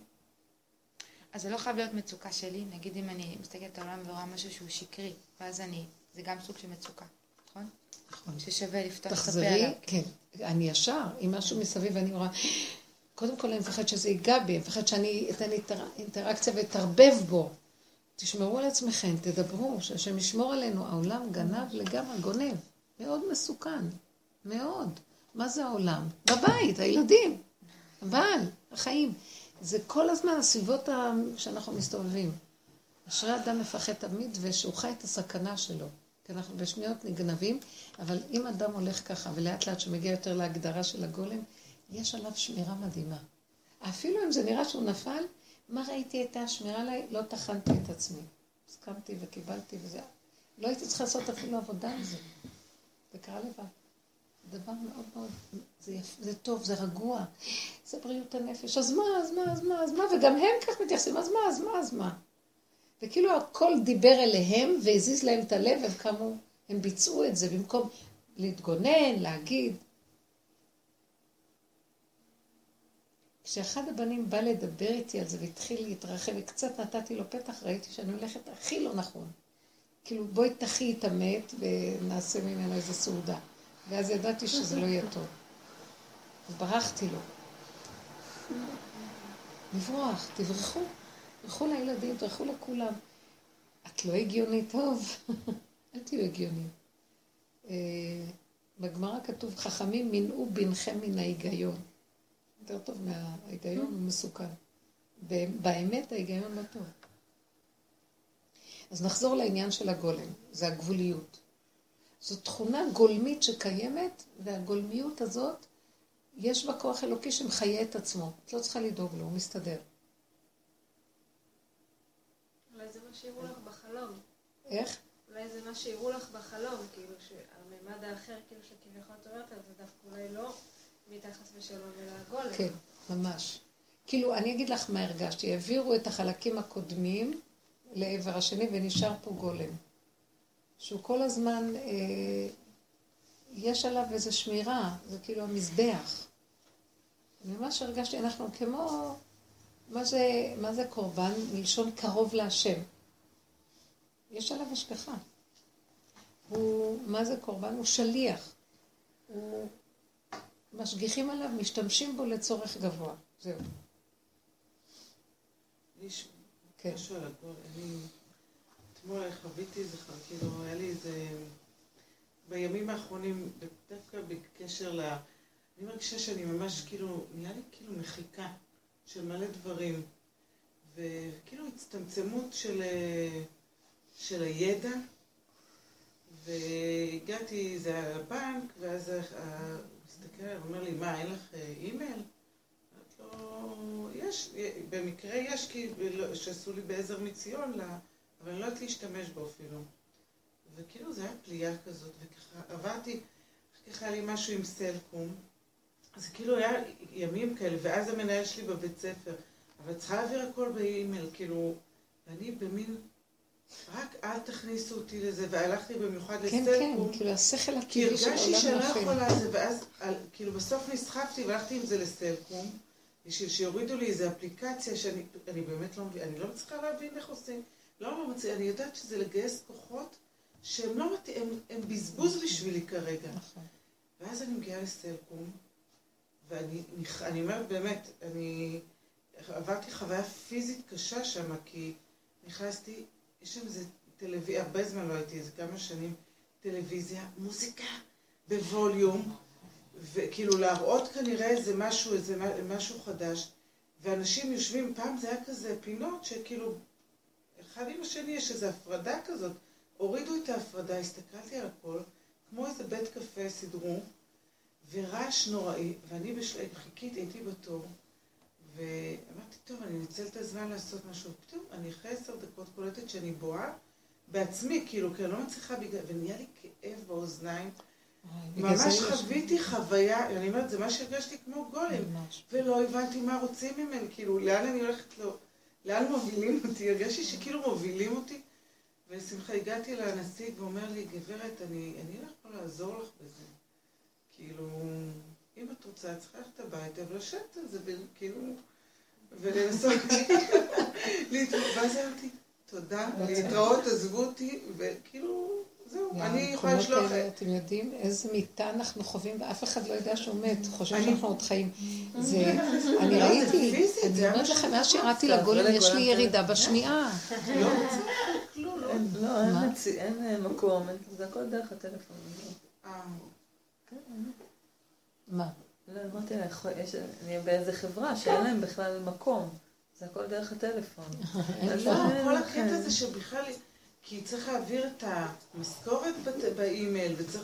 Speaker 5: אז זה לא חייב להיות מצוקה שלי, נגיד אם אני מסתכלת על העולם ורואה משהו שהוא שקרי, ואז אני, זה גם סוג של מצוקה, נכון?
Speaker 1: נכון.
Speaker 5: ששווה לפתוח את הפה עליו.
Speaker 1: כן, אני ישר, אם משהו מסביב אני רואה, קודם כל אני מפחד שזה ייגע בי, אני מפחד שאני אתן אינטר- אינטראקציה ואתערבב בו. תשמרו על עצמכם, תדברו, שהשם ישמור עלינו. העולם גנב לגמרי, גונב. מאוד מסוכן, מאוד. מה זה העולם? בבית, הילדים, הבעל, החיים. זה כל הזמן הסביבות שאנחנו מסתובבים. אשרי אדם מפחד תמיד ושהוא חי את הסכנה שלו. כי אנחנו בשניות נגנבים, אבל אם אדם הולך ככה, ולאט לאט שמגיע יותר להגדרה של הגולם, יש עליו שמירה מדהימה. אפילו אם זה נראה שהוא נפל, מה ראיתי הייתה השמירה עליי? לא טחנתי את עצמי. הסכמתי וקיבלתי וזה. לא הייתי צריכה לעשות אפילו עבודה על זה. זה קרה לבד. דבר מאוד מאוד, זה, יפ, זה טוב, זה רגוע, זה בריאות הנפש, אז מה, אז מה, אז מה, אז מה, וגם הם כך מתייחסים, אז מה, אז מה, אז מה. וכאילו הכל דיבר אליהם והזיז להם את הלב, הם קמו, הם ביצעו את זה במקום להתגונן, להגיד. כשאחד הבנים בא לדבר איתי על זה והתחיל להתרחב, וקצת נתתי לו פתח, ראיתי שאני הולכת הכי לא נכון. כאילו, בואי תחי את המת ונעשה ממנו איזו סעודה. ואז ידעתי שזה לא יהיה טוב. אז ברחתי לו. לברוח, תברחו. תברחו לילדים, תברחו לכולם. את לא הגיונית, טוב, <laughs> אל תהיו הגיוניים. אה, בגמרא כתוב, חכמים מנעו בנכם מן ההיגיון. יותר טוב מההיגיון, הוא מסוכן. באמת ההיגיון לא טוב. אז נחזור לעניין של הגולם, זה הגבוליות. זו תכונה גולמית שקיימת, והגולמיות הזאת, יש בה כוח אלוקי שמחיה את עצמו. את לא צריכה לדאוג לו, הוא מסתדר.
Speaker 6: אולי זה מה שהראו לך בחלום.
Speaker 1: איך?
Speaker 6: אולי זה מה שהראו לך בחלום, כאילו שהמימד האחר, כאילו שכביכול את אומרת, אז זה דווקא אולי לא מתחת ושלום, אלא הגולם.
Speaker 1: כן, ממש. כאילו, אני אגיד לך מה הרגשתי. העבירו את החלקים הקודמים לעבר השני ונשאר פה גולם. שהוא כל הזמן, אה, יש עליו איזו שמירה, זה כאילו המזבח. אני ממש הרגשתי, אנחנו כמו, מה זה, מה זה קורבן? מלשון קרוב להשם. יש עליו השגחה. הוא, מה זה קורבן? הוא שליח. הוא, משגיחים עליו, משתמשים בו לצורך גבוה. זהו. כן.
Speaker 3: משהו. אני אתמול חוויתי איזה, כאילו, היה לי איזה... בימים האחרונים, דווקא בקשר ל... אני מרגישה שאני ממש כאילו, נהיה לי כאילו מחיקה של מלא דברים. וכאילו הצטמצמות של, אה, של הידע. והגעתי, זה היה לבנק, ואז הוא מסתכל עליי ואומר לי, מה, אין לך אה, אימייל? יש, במקרה יש, כי לא- שעשו לי בעזר מציון, לה, אבל אני לא יודעת להשתמש בו אפילו. וכאילו זה היה פליאה כזאת, וככה עברתי, אחר כך היה לי משהו עם סלקום, אז כאילו היה ימים כאלה, ואז המנהל שלי בבית ספר, אבל צריכה להעביר הכל באימייל, כאילו, ואני במין, רק אל תכניסו אותי לזה, והלכתי במיוחד
Speaker 1: כן,
Speaker 3: לסלקום.
Speaker 1: כן, כאילו השכל
Speaker 3: כי
Speaker 1: הטבעי של
Speaker 3: הרגשתי שאני
Speaker 1: העולם
Speaker 3: לא. יכולה זה, ואז על, כאילו בסוף נסחפתי והלכתי עם זה לסלקום, בשביל שיורידו לי איזו אפליקציה שאני אני באמת לא מבינה, אני לא מצליחה להבין איך עושים, לא, מצליחה, אני יודעת שזה לגייס כוחות שהם לא מת... הם, הם בזבוז בשבילי כרגע.
Speaker 1: נכון.
Speaker 3: ואז אני מגיעה לסלקום, ואני אני אומרת באמת, אני עברתי חוויה פיזית קשה שם, כי נכנסתי, יש שם איזה טלוויזיה, הרבה זמן לא הייתי, איזה כמה שנים, טלוויזיה, מוזיקה בווליום, וכאילו להראות כנראה איזה משהו, איזה משהו חדש, ואנשים יושבים, פעם זה היה כזה פינות שכאילו, אחד עם השני יש איזו הפרדה כזאת, הורידו את ההפרדה, הסתכלתי על הכל, כמו איזה בית קפה סידרו, ורעש נוראי, ואני בשל... חיכיתי, הייתי בתור, ואמרתי, טוב, אני אנצל את הזמן לעשות משהו. פתאום אני אחרי עשר דקות קולטת שאני בואה בעצמי, כאילו, כי אני לא מצליחה בגלל... ונהיה לי כאב באוזניים.
Speaker 1: זה
Speaker 3: ממש חוויתי חוויה, אני אומרת, זה מה שהרגשתי כמו גולם. ולא הבנתי מה רוצים ממני, כאילו, לאן אני הולכת לו, לאן מובילים אותי, הרגשתי שכאילו מובילים אותי. ולשמחה, הגעתי לנציג ואומר לי, גברת, אני, אני לא יכול לעזור לך בזה. כאילו, אם את רוצה, את צריכה ללכת הביתה ולשבת על זה, וכאילו, ולנסות <laughs> להתמודד. ואז אמרתי, תודה, להתראות, עזבו אותי, וכאילו, זהו, אני יכולה לשלוח...
Speaker 1: האלה, אתם יודעים איזה מיטה אנחנו חווים, ואף אחד לא יודע שהוא מת, חושב
Speaker 3: אני-
Speaker 1: שאנחנו עוד חיים. זה, אני
Speaker 3: לא, זה
Speaker 1: ראיתי, אני
Speaker 3: זה
Speaker 1: אומרת לכם, מאז שירדתי לגולם,
Speaker 7: ולגולם
Speaker 1: יש לי ירידה בשמיעה.
Speaker 3: לא רוצה כלום, לא.
Speaker 7: אין, לא, אין אה, מקום, זה הכל דרך הטלפון.
Speaker 3: אה,
Speaker 1: מה?
Speaker 7: לא, אמרתי יש- אני באיזה חברה שאין להם בכלל מקום. זה הכל דרך הטלפון. <laughs>
Speaker 3: לא, כל. הקטע זה שבכלל, כי צריך להעביר את המשכורת באימייל, וצריך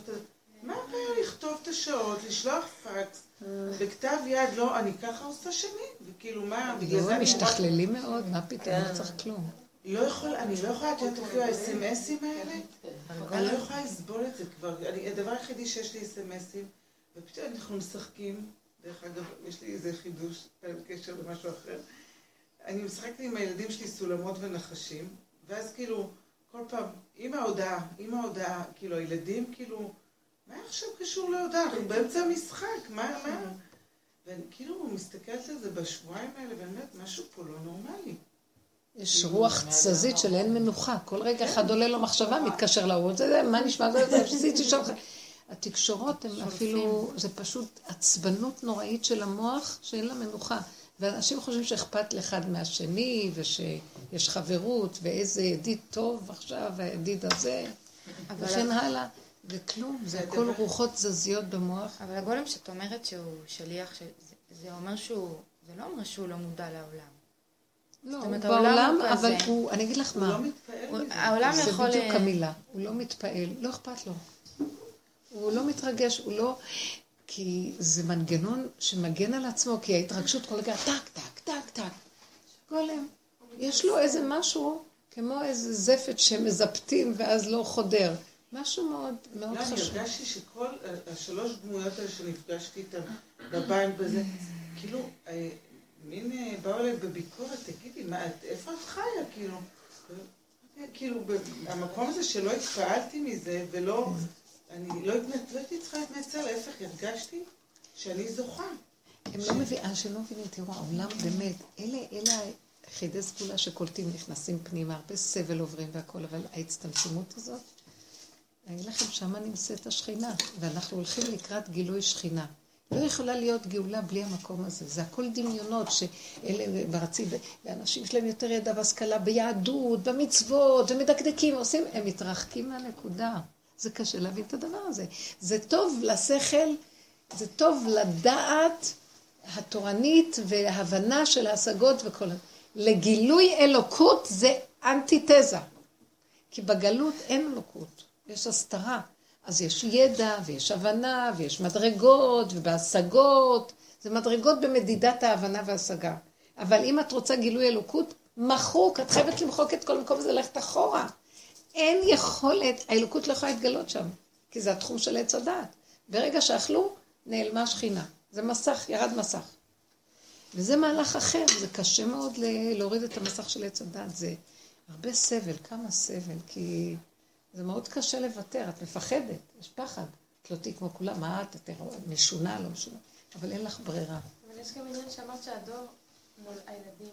Speaker 3: מה הבעיה לכתוב את השעות, לשלוח פקס, בכתב יד, לא, אני ככה עושה שנים, וכאילו מה, בגלל זה
Speaker 1: הם משתכללים מאוד, מה פתאום,
Speaker 7: כן.
Speaker 1: לא צריך כלום.
Speaker 3: לא יכול, אני לא יכולה, את יודעת אפילו האס.אם.אסים האלה, אני לא יכולה לסבול את זה כבר, אני, הדבר היחידי שיש לי אס.אם.אסים, ופתאום אנחנו משחקים, דרך אגב, יש לי איזה חידוש, בקשר למשהו אחר, אני משחקת עם הילדים שלי סולמות ונחשים, ואז כאילו, כל פעם, עם ההודעה, עם ההודעה, כאילו, הילדים כאילו, מה עכשיו קשור להודעה? אנחנו באמצע המשחק, מה, מה? ואני כאילו מסתכלת על זה בשבועיים האלה, ואני אומרת, משהו פה לא נורמלי.
Speaker 1: יש רוח תזזית של אין מנוחה. כל רגע אחד עולה לו מחשבה, מתקשר להוא, זה, זה, מה נשמע, זה, זה, עשיתי שם. התקשורות הן אפילו, זה פשוט עצבנות נוראית של המוח שאין לה מנוחה. ואנשים חושבים שאכפת לאחד מהשני, ושיש חברות, ואיזה ידיד טוב עכשיו, והידיד הזה,
Speaker 5: אבל-
Speaker 1: וכן הלאה. וכלום, זה הכל רוחות תזזיות במוח.
Speaker 5: אבל הגולם שאת אומרת שהוא שליח, של- זה- זה אומר שהוא, זה לא אומר שהוא לא מודע לעולם.
Speaker 1: לא, הוא בעולם,
Speaker 5: הוא
Speaker 1: אבל
Speaker 5: כזה.
Speaker 1: הוא, אני אגיד לך
Speaker 3: הוא
Speaker 1: מה,
Speaker 3: לא מתפעל
Speaker 5: הוא-
Speaker 3: מזה.
Speaker 5: העולם
Speaker 1: זה
Speaker 5: יכול...
Speaker 1: בדיוק
Speaker 5: אה,
Speaker 1: המילה, הוא לא מתפעל, לא אכפת לו. הוא לא מתרגש, הוא לא... כי זה מנגנון שמגן על עצמו, כי ההתרגשות כל רגע טק, טק, טק, טק. גולם. יש לו איזה משהו, כמו איזה זפת שמזפתים ואז לא חודר. משהו מאוד מאוד
Speaker 3: לא, אני
Speaker 1: חשוב.
Speaker 3: הרגשתי שכל ה- השלוש דמויות האלה שנפגשתי איתן בבית בזה, כאילו, אה, מין אה, באו אליי בביקורת, תגידי, מה, איפה את חיה, כאילו? כאילו, המקום הזה שלא התפעלתי מזה, ולא, אני לא לא הייתי צריכה להתנצל, להפך, הרגשתי שאני זוכה.
Speaker 1: הם לא מבינים, אנשים לא מבינים, תראו, העולם באמת, אלה, אלה יחידי סגולה שקולטים, נכנסים פנימה, הרבה סבל עוברים והכל, אבל ההצטמצמות הזאת, אני אגיד לכם, שמה נמצאת השכינה, ואנחנו הולכים לקראת גילוי שכינה. לא יכולה להיות גאולה בלי המקום הזה. זה הכל דמיונות שאלה מרצים, ואנשים שלהם יותר ידע והשכלה ביהדות, במצוות, ומדקדקים, עושים, הם מתרחקים מהנקודה. זה קשה להבין את הדבר הזה. זה טוב לשכל, זה טוב לדעת התורנית וההבנה של ההשגות וכל ה... לגילוי אלוקות זה אנטיתזה. כי בגלות אין אלוקות, יש הסתרה. אז יש ידע, ויש הבנה, ויש מדרגות, ובהשגות. זה מדרגות במדידת ההבנה וההשגה. אבל אם את רוצה גילוי אלוקות, מחוק, את חייבת למחוק את כל המקום הזה, ללכת אחורה. אין יכולת, האלוקות לא יכולה להתגלות שם, כי זה התחום של עץ הדעת. ברגע שאכלו, נעלמה שכינה. זה מסך, ירד מסך. וזה מהלך אחר, זה קשה מאוד להוריד את המסך של עץ הדעת. זה הרבה סבל, כמה סבל, כי זה מאוד קשה לוותר, את מפחדת, יש פחד. את לא תהיי כמו כולם, מה את, את משונה, לא משונה, אבל אין לך ברירה.
Speaker 4: אבל יש גם עניין שאמרת שהדור, נול- הילדים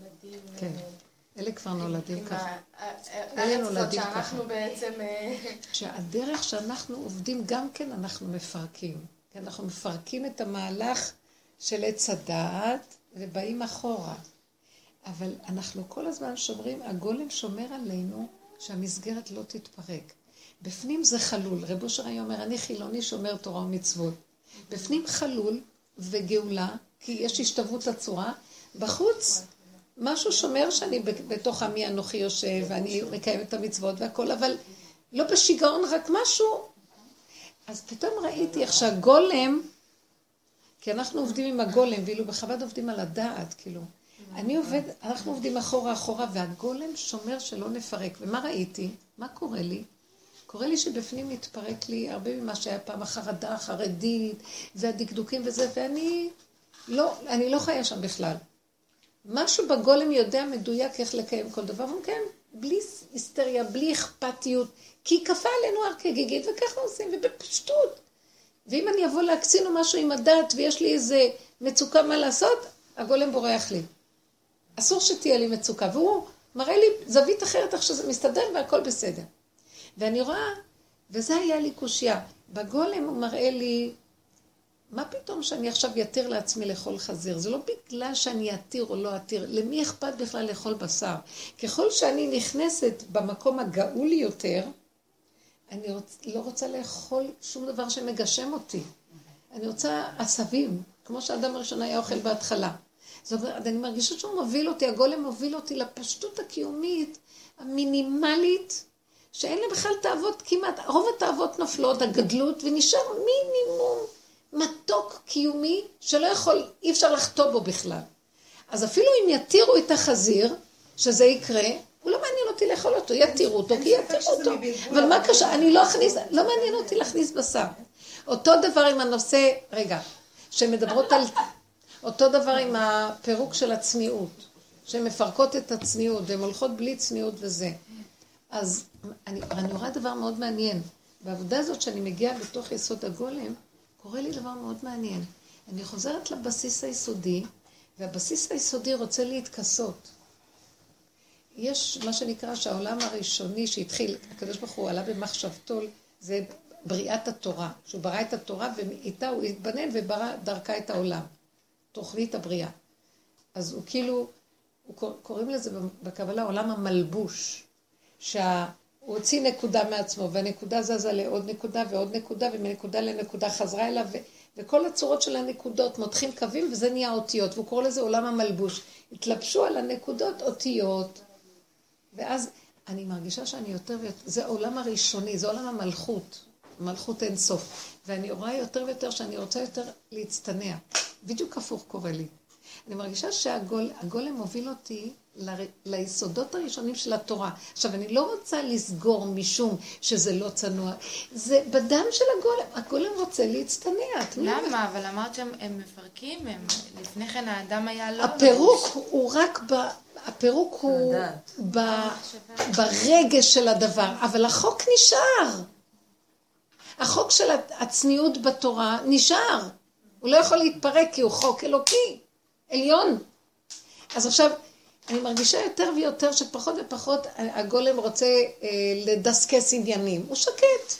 Speaker 4: נולדים,
Speaker 1: כן,
Speaker 4: אה,
Speaker 1: אלה כבר נולדים ככה. אלה נולדים
Speaker 4: שאנחנו
Speaker 1: ככה.
Speaker 4: בעצם... אה,
Speaker 1: שהדרך שאנחנו עובדים גם כן אנחנו מפרקים. כי אנחנו מפרקים את המהלך של עץ הדעת ובאים אחורה. אבל אנחנו כל הזמן שומרים, הגולם שומר עלינו שהמסגרת לא תתפרק. בפנים זה חלול. רב אושר היה אומר, אני חילוני שומר תורה ומצוות. בפנים חלול וגאולה, כי יש השתוות הצורה. בחוץ משהו שומר שאני בתוך עמי אנוכי יושב, ואני מקיים את המצוות והכל, אבל לא בשיגעון, רק משהו. אז פתאום ראיתי איך שהגולם, כי אנחנו עובדים עם הגולם, ואילו בחב"ד עובדים על הדעת, כאילו. אני עובד, אנחנו עובדים אחורה אחורה, והגולם שומר שלא נפרק. ומה ראיתי? מה קורה לי? קורה לי שבפנים מתפרק לי הרבה ממה שהיה פעם החרדה החרדית, והדקדוקים וזה, ואני לא, אני לא חיה שם בכלל. משהו בגולם יודע מדויק איך לקיים כל דבר, וכן, בלי היסטריה, בלי אכפתיות, כי כפה עלינו הר כגיגית, וככה עושים, ובפשטות. ואם אני אבוא להקצין או משהו עם הדת, ויש לי איזה מצוקה מה לעשות, הגולם בורח לי. אסור שתהיה לי מצוקה, והוא מראה לי זווית אחרת איך שזה מסתדר והכל בסדר. ואני רואה, וזה היה לי קושייה, בגולם הוא מראה לי, מה פתאום שאני עכשיו יתיר לעצמי לאכול חזיר? זה לא בגלל שאני אתיר או לא אתיר, למי אכפת בכלל לאכול בשר? ככל שאני נכנסת במקום הגאול יותר, אני רוצ, לא רוצה לאכול שום דבר שמגשם אותי. אני רוצה עשבים, כמו שאדם הראשון היה אוכל בהתחלה. זאת אומרת, אני מרגישה שהוא מוביל אותי, הגולם מוביל אותי לפשטות הקיומית, המינימלית, שאין לה בכלל תאוות כמעט, רוב התאוות נופלות, הגדלות, ונשאר מינימום מתוק קיומי שלא יכול, אי אפשר לחטוא בו בכלל. אז אפילו אם יתירו את החזיר, שזה יקרה, הוא לא מעניין אותי לאכול אותו, יתירו אותו, כי יתירו אותו. אבל מה קשה, אני לא אכניס, לא מעניין אותי להכניס בשר. אותו דבר עם הנושא, רגע, שמדברות על, אותו דבר עם הפירוק של הצניעות, שהן מפרקות את הצניעות, והן הולכות בלי צניעות וזה. אז אני, אני רואה דבר מאוד מעניין. בעבודה הזאת שאני מגיעה בתוך יסוד הגולם, קורה לי דבר מאוד מעניין. אני חוזרת לבסיס היסודי, והבסיס היסודי רוצה להתכסות. יש מה שנקרא שהעולם הראשוני שהתחיל, הקדוש ברוך הוא עלה במחשבתו, זה בריאת התורה. שהוא ברא את התורה ואיתה הוא התבנן וברא דרכה את העולם. תוכנית הבריאה. אז הוא כאילו, הוא קוראים לזה בקבלה עולם המלבוש. שהוא הוציא נקודה מעצמו, והנקודה זזה לעוד נקודה ועוד נקודה, ומנקודה לנקודה חזרה אליו, ו- וכל הצורות של הנקודות מותחים קווים, וזה נהיה אותיות, והוא קורא לזה עולם המלבוש. התלבשו על הנקודות אותיות, ואז אני מרגישה שאני יותר ויותר, זה העולם הראשוני, זה עולם המלכות. מלכות אין סוף. ואני רואה יותר ויותר שאני רוצה יותר להצטנע. בדיוק הפוך קורה לי. אני מרגישה שהגולם מוביל אותי ל, ליסודות הראשונים של התורה. עכשיו, אני לא רוצה לסגור משום שזה לא צנוע. זה בדם של הגולם. הגולם רוצה להצטנע.
Speaker 5: למה? אבל אמרת שהם מפרקים, הם... לפני כן האדם היה לא...
Speaker 1: הפירוק הוא רק ב... הפירוק הוא ב... ברגש של הדבר, אבל החוק נשאר. החוק של הצניעות בתורה נשאר. הוא לא יכול להתפרק כי הוא חוק אלוקי, עליון. אז עכשיו, אני מרגישה יותר ויותר שפחות ופחות הגולם רוצה אה, לדסקס עניינים. הוא שקט.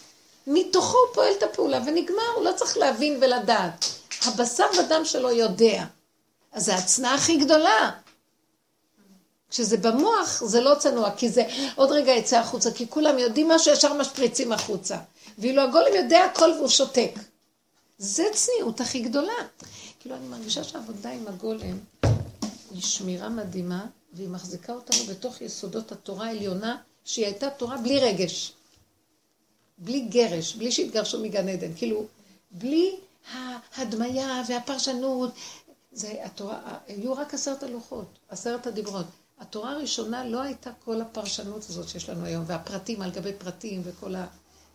Speaker 1: מתוכו הוא פועל את הפעולה ונגמר, הוא לא צריך להבין ולדעת. הבשר ודם שלו יודע. אז זו ההצנעה הכי גדולה. כשזה במוח זה לא צנוע, כי זה עוד רגע יצא החוצה, כי כולם יודעים משהו, ישר משפריצים החוצה. ואילו הגולם יודע הכל והוא שותק. זה צניעות הכי גדולה. כאילו, אני מרגישה שהעבודה עם הגולם היא שמירה מדהימה, והיא מחזיקה אותנו בתוך יסודות התורה העליונה, שהיא הייתה תורה בלי רגש. בלי גרש, בלי שהתגרשו מגן עדן. כאילו, בלי ההדמיה והפרשנות. זה התורה, היו רק עשרת הלוחות, עשרת הדיברות. התורה הראשונה לא הייתה כל הפרשנות הזאת שיש לנו היום, והפרטים על גבי פרטים וכל ה...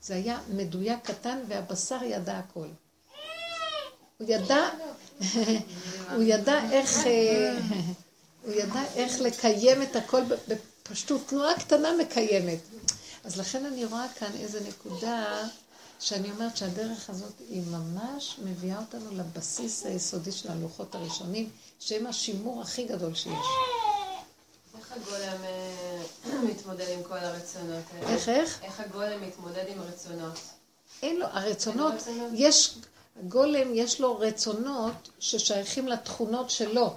Speaker 1: זה היה מדויק קטן והבשר ידע הכל. הוא ידע, הוא ידע איך, אה, הוא ידע איך לקיים את הכל בפשטות, תנועה קטנה מקיימת. אז לכן אני רואה כאן איזה נקודה שאני אומרת שהדרך הזאת היא ממש מביאה אותנו לבסיס היסודי של הלוחות הראשונים, שהם השימור הכי גדול שיש.
Speaker 9: איך הגולם אה, <clears throat> מתמודד עם כל הרצונות האלה?
Speaker 1: איך, איך?
Speaker 9: איך הגולם מתמודד עם רצונות?
Speaker 1: אין לו, הרצונות, יש, הגולם יש לו רצונות ששייכים לתכונות שלו.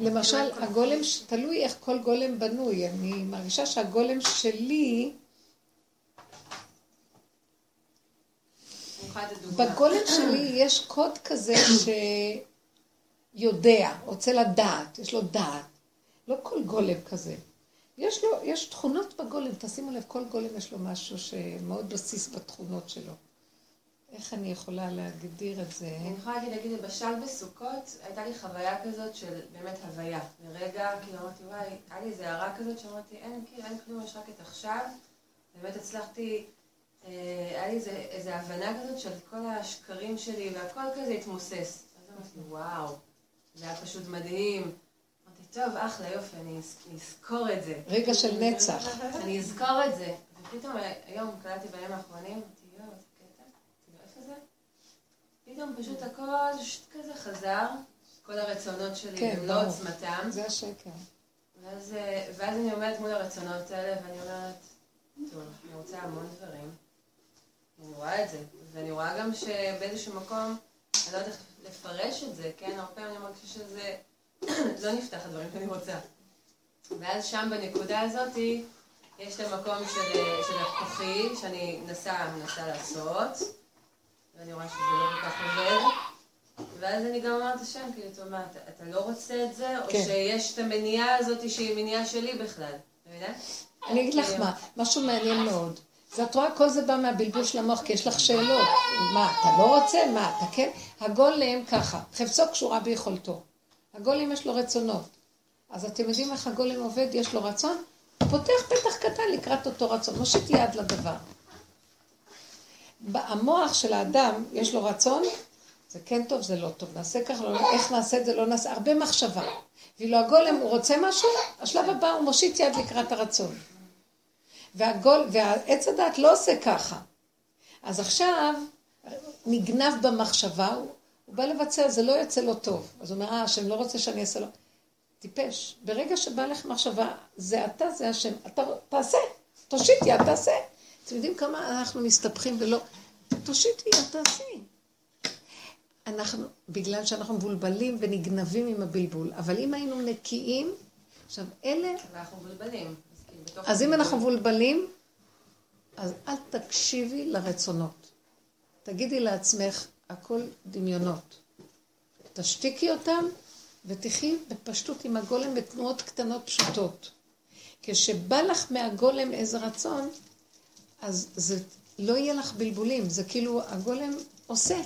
Speaker 1: למשל, הגולם, תלוי איך כל גולם בנוי. אני מרגישה שהגולם שלי... בגולם <clears throat> שלי יש קוד כזה שיודע, רוצה לדעת, יש לו דעת. לא כל גולם כזה. יש לו, יש תכונות בגולם, תשימו לב, כל גולם יש לו משהו שמאוד בסיס בתכונות שלו. איך אני יכולה להגדיר את זה?
Speaker 9: אני יכולה להגיד, נגיד, למשל בסוכות, הייתה לי חוויה כזאת של באמת הוויה. לרגע, כאילו אמרתי, וואי, היה לי איזה הערה כזאת שאמרתי, אין, כאילו, אין כלום, יש רק את עכשיו. באמת הצלחתי, אה, היה לי איזה, איזה הבנה כזאת של כל השקרים שלי, והכל כזה התמוסס. אז אמרתי, וואו, זה היה פשוט מדהים. אמרתי, טוב, אחלה, יופי, אני אזכור את זה.
Speaker 1: רגע של נצח. <laughs>
Speaker 9: אני אזכור את זה. ופתאום היום קלטתי בימים האחרונים, פתאום פשוט הכל כזה חזר, כל הרצונות שלי כן, במלוא עוצמתם.
Speaker 1: זה השקר.
Speaker 9: ואז, ואז אני עומדת מול הרצונות האלה ואני אומרת, טוב, אני רוצה המון דברים. אני רואה את זה, ואני רואה גם שבאיזשהו מקום, אני לא יודעת איך לפרש את זה, כן? הרבה פעמים אני מרגישה שזה <clears throat> לא נפתח הדברים שאני רוצה. ואז שם בנקודה הזאתי, יש את המקום של, של הכוחי, שאני מנסה, מנסה לעשות. ואני רואה שזה לא כל כך עובד. ואז אני גם אומרת השם, כאילו, טוב, מה, אתה, אתה לא רוצה את זה? או כן. שיש את המניעה הזאת שהיא מניעה שלי בכלל, אתה מבינה?
Speaker 1: אני אגיד לך כאילו- מה, משהו מעניין מאוד. זה את רואה, כל זה בא מהבלבול של המוח, כי יש לך שאלות. מה, אתה לא רוצה? מה, אתה כן? הגולם ככה, חפצו קשורה ביכולתו. הגולם יש לו רצונות. אז אתם יודעים איך הגולם עובד? יש לו רצון? פותח פתח קטן לקראת אותו רצון, מושיט יד לדבר. המוח של האדם, יש לו רצון, זה כן טוב, זה לא טוב, נעשה ככה, לא, איך נעשה את זה, לא נעשה, הרבה מחשבה. ואילו הגולם, הוא רוצה משהו, השלב הבא הוא מושיט יד לקראת הרצון. והגול, והעץ הדת לא עושה ככה. אז עכשיו, נגנב במחשבה, הוא, הוא בא לבצע, זה לא יוצא לו טוב. אז הוא אומר, אה, השם לא רוצה שאני אעשה לו. טיפש. ברגע שבא לך מחשבה, זה אתה, זה השם. אתה תעשה, תושיט יד, תעשה. אתם יודעים כמה אנחנו מסתבכים ולא... תושיטי יד, תעשי. אנחנו, בגלל שאנחנו מבולבלים ונגנבים עם הבלבול, אבל אם היינו נקיים, עכשיו אלה...
Speaker 9: אנחנו מבולבלים.
Speaker 1: אז אם אנחנו מבולבלים, אז אל תקשיבי לרצונות. תגידי לעצמך, הכל דמיונות. תשתיקי אותם ותחי בפשטות עם הגולם בתנועות קטנות פשוטות. כשבא לך מהגולם איזה רצון, אז זה לא יהיה לך בלבולים, זה כאילו הגולם עושה.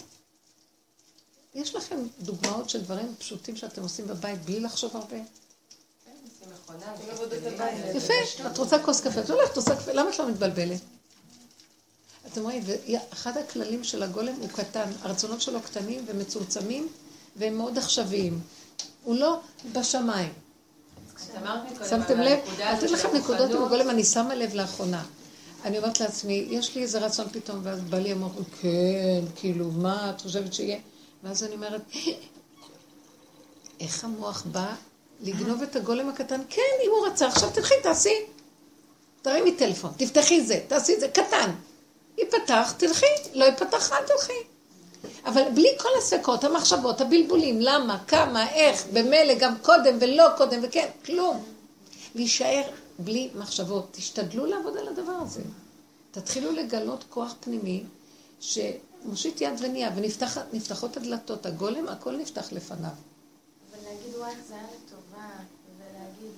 Speaker 1: יש לכם דוגמאות של דברים פשוטים שאתם עושים בבית בלי לחשוב הרבה? יפה, את רוצה כוס קפה, את הולכת, עושה קפה, למה את לא מתבלבלת? אתם רואים, אחד הכללים של הגולם הוא קטן, הרצונות שלו קטנים ומצומצמים והם מאוד עכשוויים. הוא לא בשמיים. שמתם לב? אתן לכם נקודות עם הגולם, אני שמה לב לאחרונה. אני אומרת לעצמי, יש לי איזה רצון פתאום, ואז בא לי אמר, כן, כאילו, מה את חושבת שיהיה? ואז אני אומרת, איך המוח בא לגנוב את הגולם הקטן? כן, אם הוא רצה, עכשיו תלכי, תעשי. תרימי טלפון, תפתחי זה, תעשי זה, קטן. ייפתח, תלכי, לא ייפתח, אל תלכי. אבל בלי כל הספקות, המחשבות, הבלבולים, למה, כמה, איך, במילא, גם קודם ולא קודם וכן, כלום. להישאר בלי מחשבות. תשתדלו לעבוד על הדבר הזה. תתחילו לגלות כוח פנימי שמושיט יד ונהיה, ונפתחות הדלתות, הגולם, הכל נפתח לפניו.
Speaker 4: ולהגיד, וואי, זה היה לטובה, ולהגיד,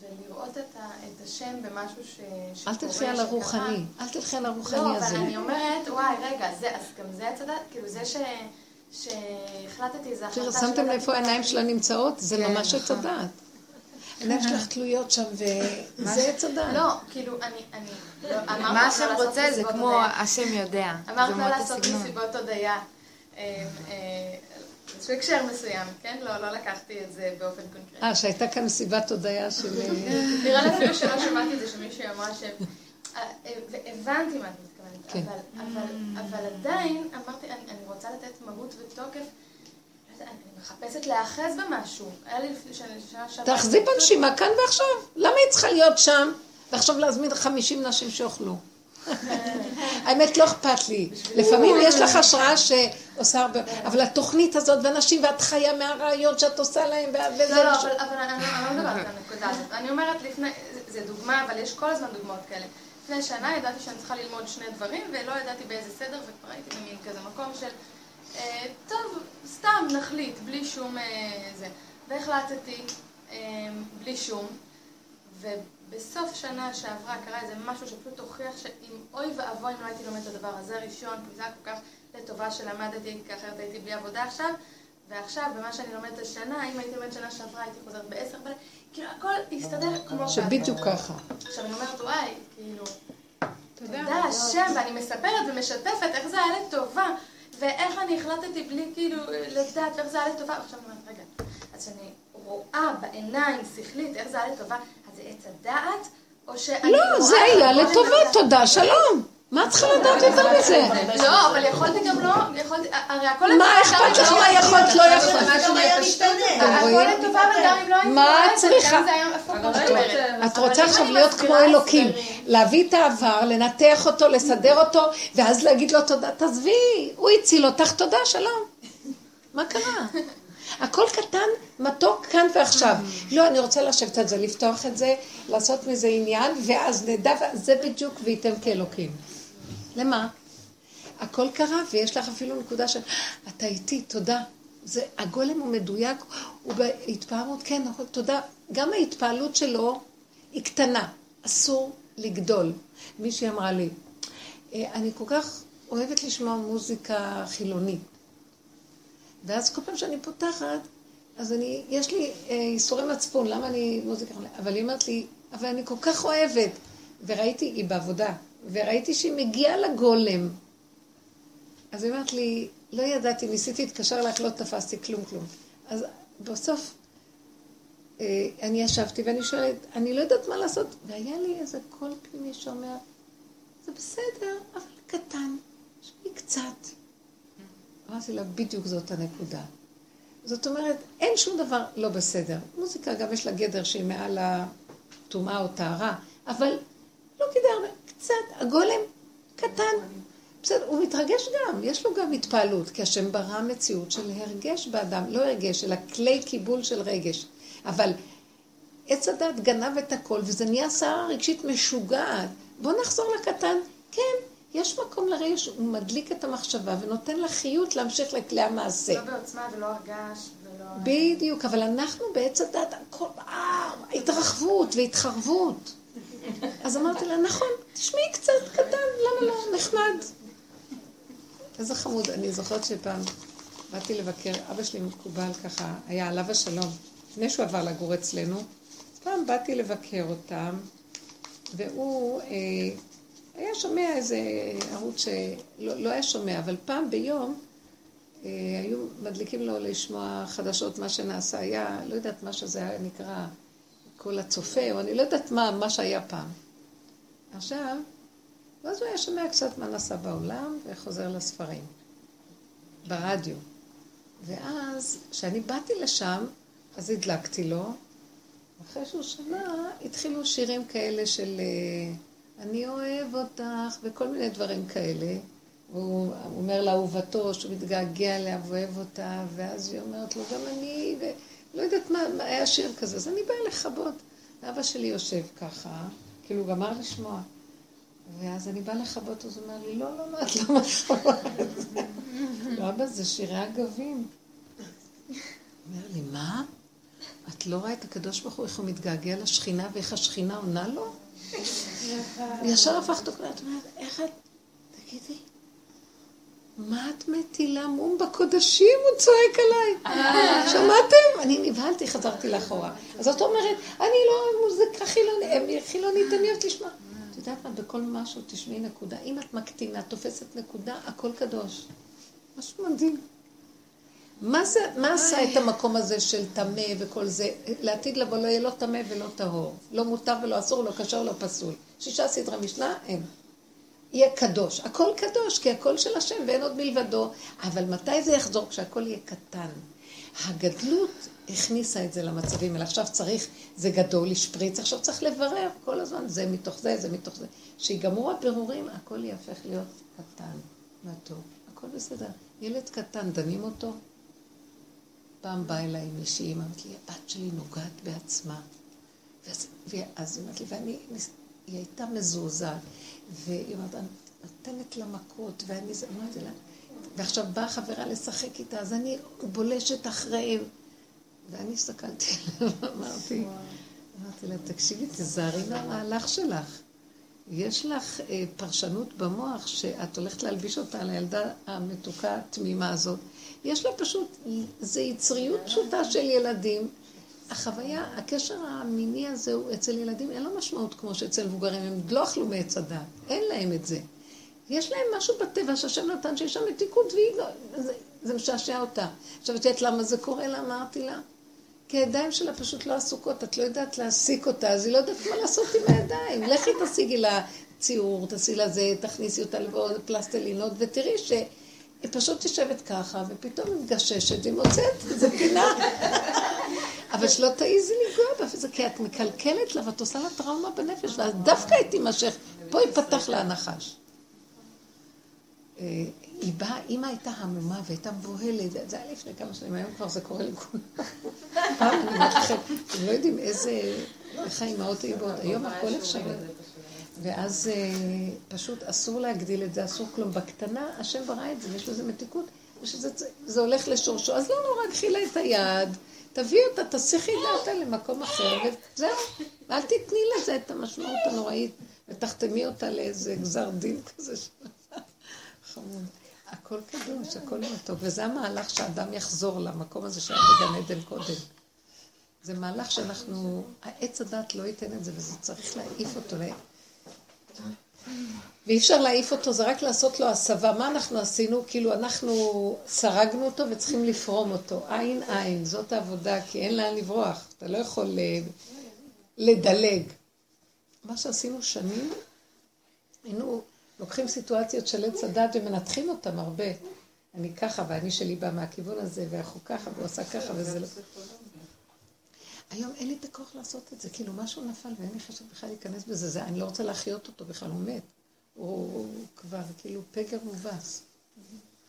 Speaker 4: ולראות את, ה, את השם במשהו ש, שקורה,
Speaker 1: אל תלכי על הרוחני, אל תלכי על הרוחני הזה.
Speaker 4: לא, אבל אני אומרת, וואי, רגע, זה, אז גם זה הצדה, כאילו זה ש... שהחלטתי, זה החלטה
Speaker 1: תראה, שמתם לב איפה העיניים שלה נמצאות? זה
Speaker 5: כן,
Speaker 1: ממש
Speaker 5: נכון.
Speaker 1: הדעת. העיניים שלך תלויות שם, וזה עץ הדעת.
Speaker 4: לא, כאילו, אני, אני, לא, אמרת
Speaker 5: מה השם רוצה זה כמו. השם יודע.
Speaker 4: אמרת לא לעשות. מסיבות הודיה. אה, אה, איזשהו הקשר מסוים, כן? לא, לא לקחתי את זה באופן קונקרטי.
Speaker 1: אה, שהייתה כאן מסיבת הודיה של... אה,
Speaker 4: נראה לי אפילו שלא שמעתי את זה, שמישהי אמרה ש... אה, אה, והבנתי מה את מתכוונת,
Speaker 1: כן.
Speaker 4: אבל, אבל, אבל עדיין אמרתי, אני, אני רוצה לתת מהות ותוקף, מחפשת להיאחז במשהו. היה לי לפני שנה שנה שעברה...
Speaker 1: תאחזי בנשימה כאן ועכשיו. למה היא צריכה להיות שם, ועכשיו להזמין 50 נשים שיאכלו? <laughs> האמת, לא אכפת לי. לפעמים יש לך השראה שעושה הרבה, אבל התוכנית הזאת, ואנשים, ואת חיה מהרעיון שאת עושה להם, וזה...
Speaker 4: לא, לא, אבל, אני, לא מדברת על הנקודה הזאת. אני אומרת לפני, זה- זה דוגמה, אבל יש כל הזמן דוגמאות כאלה. לפני שנה ידעתי שאני צריכה ללמוד שני דברים, ולא ידעתי באיזה סדר, וכבר הייתי במין כזה מקום של, אה, טוב, סתם נחליט, בלי שום אה, זה. והחלטתי, אה, בלי שום, ובסוף שנה שעברה קרה איזה משהו שפשוט הוכיח שאם אוי ואבוי אם לא הייתי לומדת את הדבר הזה ראשון, כי זה היה כל כך לטובה שלמדתי, כי אחרת הייתי בלי עבודה עכשיו, ועכשיו, במה שאני לומדת השנה, אם הייתי לומדת שנה שעברה, הייתי חוזרת בעשר בלילה, כאילו הכל הסתדר כמו ככה.
Speaker 1: שבדיוק ככה.
Speaker 4: עכשיו אני אומרת, וואי, כאילו, תודה השם, ואני מספרת ומשתפת איך זה היה לטובה, ואיך אני החלטתי בלי כאילו לדעת ואיך זה היה לטובה. עכשיו אני אומרת, רגע, אז שאני רואה בעיניים שכלית איך זה היה לטובה, אז זה עץ הדעת, או שאני
Speaker 1: לא,
Speaker 4: רואה
Speaker 1: זה היה
Speaker 4: הגולם
Speaker 1: לטובה? תודה, שלום. מה את צריכה לדעת יותר מזה?
Speaker 4: לא, אבל יכולתי גם לא, יכולתי, הרי הכל
Speaker 1: מה אכפת לך
Speaker 4: לא
Speaker 1: מה יכולת. לא יכולת?
Speaker 4: הכל
Speaker 1: רואים?
Speaker 4: לטובה, אבל גם אם לא הייתי
Speaker 1: מה את צריכה? את רוצה עכשיו להיות כמו אלוקים, להביא את העבר, לנתח אותו, לסדר אותו, ואז להגיד לו תודה, תעזבי, הוא הציל אותך, תודה, שלום. מה קרה? הכל קטן, מתוק, כאן ועכשיו. לא, אני רוצה לשבת על זה, לפתוח את זה, לעשות מזה עניין, ואז נדע, זה בדיוק וייתם כאלוקים. למה? הכל קרה, ויש לך אפילו נקודה של, אתה איתי, תודה. זה, הגולם הוא מדויק, הוא בהתפעמות, כן, נכון, תודה. גם ההתפעלות שלו היא קטנה, אסור לגדול. מישהי אמרה לי, "אה, אני כל כך אוהבת לשמוע מוזיקה חילונית. ואז כל פעם שאני פותחת, אז אני, יש לי אה, ייסורי מצפון, למה אני מוזיקה חילונית? אבל היא אומרת לי, אבל אני כל כך אוהבת. וראיתי, היא בעבודה, וראיתי שהיא מגיעה לגולם. אז היא אומרת לי, לא ידעתי, ניסיתי להתקשר אלייך, לא תפסתי כלום כלום. אז בסוף אה, אני ישבתי ואני שואלת, אני לא יודעת מה לעשות. והיה לי איזה קול פנימי שאומר, זה בסדר, אבל קטן, שמי קצת. אמרתי לה, בדיוק זאת הנקודה. זאת אומרת, אין שום דבר לא בסדר. מוזיקה, גם יש לה גדר שהיא מעל הטומאה או טהרה, אבל לא כדאי הרבה, קצת, הגולם קטן. בסדר, הוא מתרגש גם, יש לו גם התפעלות, כי השם ברא מציאות של הרגש באדם, לא הרגש, אלא כלי קיבול של רגש. אבל עץ הדת גנב את הכל, וזה נהיה סערה רגשית משוגעת. בואו נחזור לקטן. כן, יש מקום לרגש, הוא מדליק את המחשבה ונותן לה חיות להמשיך לכלי המעשה.
Speaker 4: לא בעוצמה ולא הרגש ולא...
Speaker 1: בדיוק, אבל אנחנו בעץ הדת, הכל, אה, התרחבות והתחרבות. אז אמרתי לה, נכון, תשמעי קצת, קטן, למה לא, נחמד. איזה חמוד, אני זוכרת שפעם באתי לבקר, אבא שלי מקובל ככה, היה עליו השלום, לפני שהוא עבר לגור אצלנו, פעם באתי לבקר אותם, והוא אה, היה שומע איזה ערוץ שלא לא היה שומע, אבל פעם ביום אה, היו מדליקים לו לשמוע חדשות, מה שנעשה, היה, לא יודעת מה שזה היה נקרא, כל הצופה, או אני לא יודעת מה, מה שהיה פעם. עכשיו, ואז הוא היה שומע קצת מה נעשה בעולם, וחוזר לספרים, ברדיו. ואז, כשאני באתי לשם, אז הדלקתי לו, אחרי שהוא שמע, התחילו שירים כאלה של אה, אני אוהב אותך, וכל מיני דברים כאלה. הוא אומר לאהובתו שהוא מתגעגע אליה ואוהב אותה, ואז היא אומרת לו, גם אני, ולא יודעת מה, מה היה שיר כזה, אז אני באה לכבות. ואבא שלי יושב ככה, כאילו הוא גמר לשמוע. ואז אני באה לכבות, אז הוא אומר לי, לא, לא, לא, את לא מכבות. <laughs> לא, אבא, זה שירי אגבים. אומר לי, מה? את לא רואה את הקדוש ברוך הוא, איך הוא מתגעגע לשכינה ואיך השכינה עונה לו? <laughs> ישר הפך אותו את אומרת, איך את... תגידי, מה את מטילה מום בקודשים? הוא צועק עליי. שמעתם? אני נבהלתי, חזרתי לאחורה. אז את אומרת, אני לא מוזיקה חילונית, חילונית, אני אוהבת לשמוע. את יודעת מה, בכל משהו תשמעי נקודה. אם את מקטינה, תופסת נקודה, הכל קדוש. משהו מדהים. מה, זה, מה עשה את המקום הזה של טמא וכל זה? לעתיד לבוא לא יהיה לא טמא ולא טהור. לא מותר ולא אסור, לא כשר, לא פסול. שישה סדרי משנה, אין. יהיה קדוש. הכל קדוש, כי הכל של השם ואין עוד מלבדו. אבל מתי זה יחזור? כשהכל יהיה קטן. הגדלות הכניסה את זה למצבים האלה. עכשיו צריך, זה גדול, לשפריץ, עכשיו צריך לברר כל הזמן, זה מתוך זה, זה מתוך זה. שיגמרו הפירורים, הכל יהפך להיות קטן, מתוק. הכל בסדר. ילד קטן, דנים אותו? פעם באה אליי מישהי, אמרת לי, הבת שלי נוגעת בעצמה. ואז היא אמרת לי, ואני, היא הייתה מזועזעת. והיא אמרת, אני נותנת לה מכות, ואני אמרתי לה, ועכשיו באה חברה לשחק איתה, אז אני בולשת אחריהם. ואני הסתכלתי עליה ואמרתי, אמרתי לה, תקשיבי, תזהרי מהמהלך שלך. יש לך אה, פרשנות במוח שאת הולכת להלביש אותה על הילדה המתוקה התמימה הזאת. יש לה פשוט, זה יצריות פשוטה של ילדים. החוויה, הקשר המיני הזה הוא אצל ילדים, אין לו משמעות כמו שאצל מבוגרים, הם לא אכלו מעץ הדת, אין להם את זה. יש להם משהו בטבע שהשם נתן שיש שם מתיקות והיא לא, זה, זה משעשע אותה. עכשיו, את יודעת למה זה קורה לה? אמרתי לה. כי הידיים שלה פשוט לא עסוקות, את לא יודעת להעסיק אותה, אז היא לא יודעת מה לעשות עם הידיים. לכי תשיגי לה ציור, תעשי לה זה, תכניסי אותה לבוא פלסטלינות, ותראי שהיא פשוט יושבת ככה, ופתאום היא מגששת, והיא מוצאת איזה פינה. אבל שלא תעיזי לנגוע בה, וזה כי את מקלקלת לה ואת עושה לה טראומה בנפש, ואז דווקא היא תימשך, פה ייפתח לה הנחש. אה, היא באה, אימא הייתה המומה והייתה מבוהלת, זה היה לפני כמה שנים, היום כבר זה קורה לכולם. <laughs> פעם אני אומרת לכם, אתם לא יודעים איזה, איך האימהות היו בעוד, היום הכל אפשרי. ואז אה, פשוט אסור להגדיל את זה, אסור כלום. בקטנה, השם ברא את זה, ויש לזה מתיקות, ושזה הולך לשורשו. אז לא נורא, קחי לה את היד, תביאי אותה, תסיכי דעתה למקום אחר, וזהו. ואל תתני לזה את המשמעות הנוראית, ותחתמי אותה לאיזה גזר דין כזה. חמוד. הכל קדוש, הכל מתוק, וזה המהלך שהאדם יחזור למקום הזה שהיה בגן עדן קודם. זה מהלך שאנחנו, העץ הדת לא ייתן את זה, וזה צריך להעיף אותו. ואי אפשר להעיף אותו, זה רק לעשות לו הסבה. מה אנחנו עשינו? כאילו אנחנו סרגנו אותו וצריכים לפרום אותו. עין עין, זאת העבודה, כי אין לאן לברוח. אתה לא יכול אה, לדלג. מה שעשינו שנים, היינו לוקחים סיטואציות של עץ הדת ומנתחים אותם הרבה. אני ככה, ואני שלי באה מהכיוון הזה, ואנחנו ככה, והוא עושה ככה, וזה לא... היום אין לי את הכוח לעשות את זה, כאילו משהו נפל ואין לי חשב בכלל להיכנס בזה, זה, אני לא רוצה להחיות אותו בכלל, הוא מת. הוא, הוא כבר כאילו פגר מובס.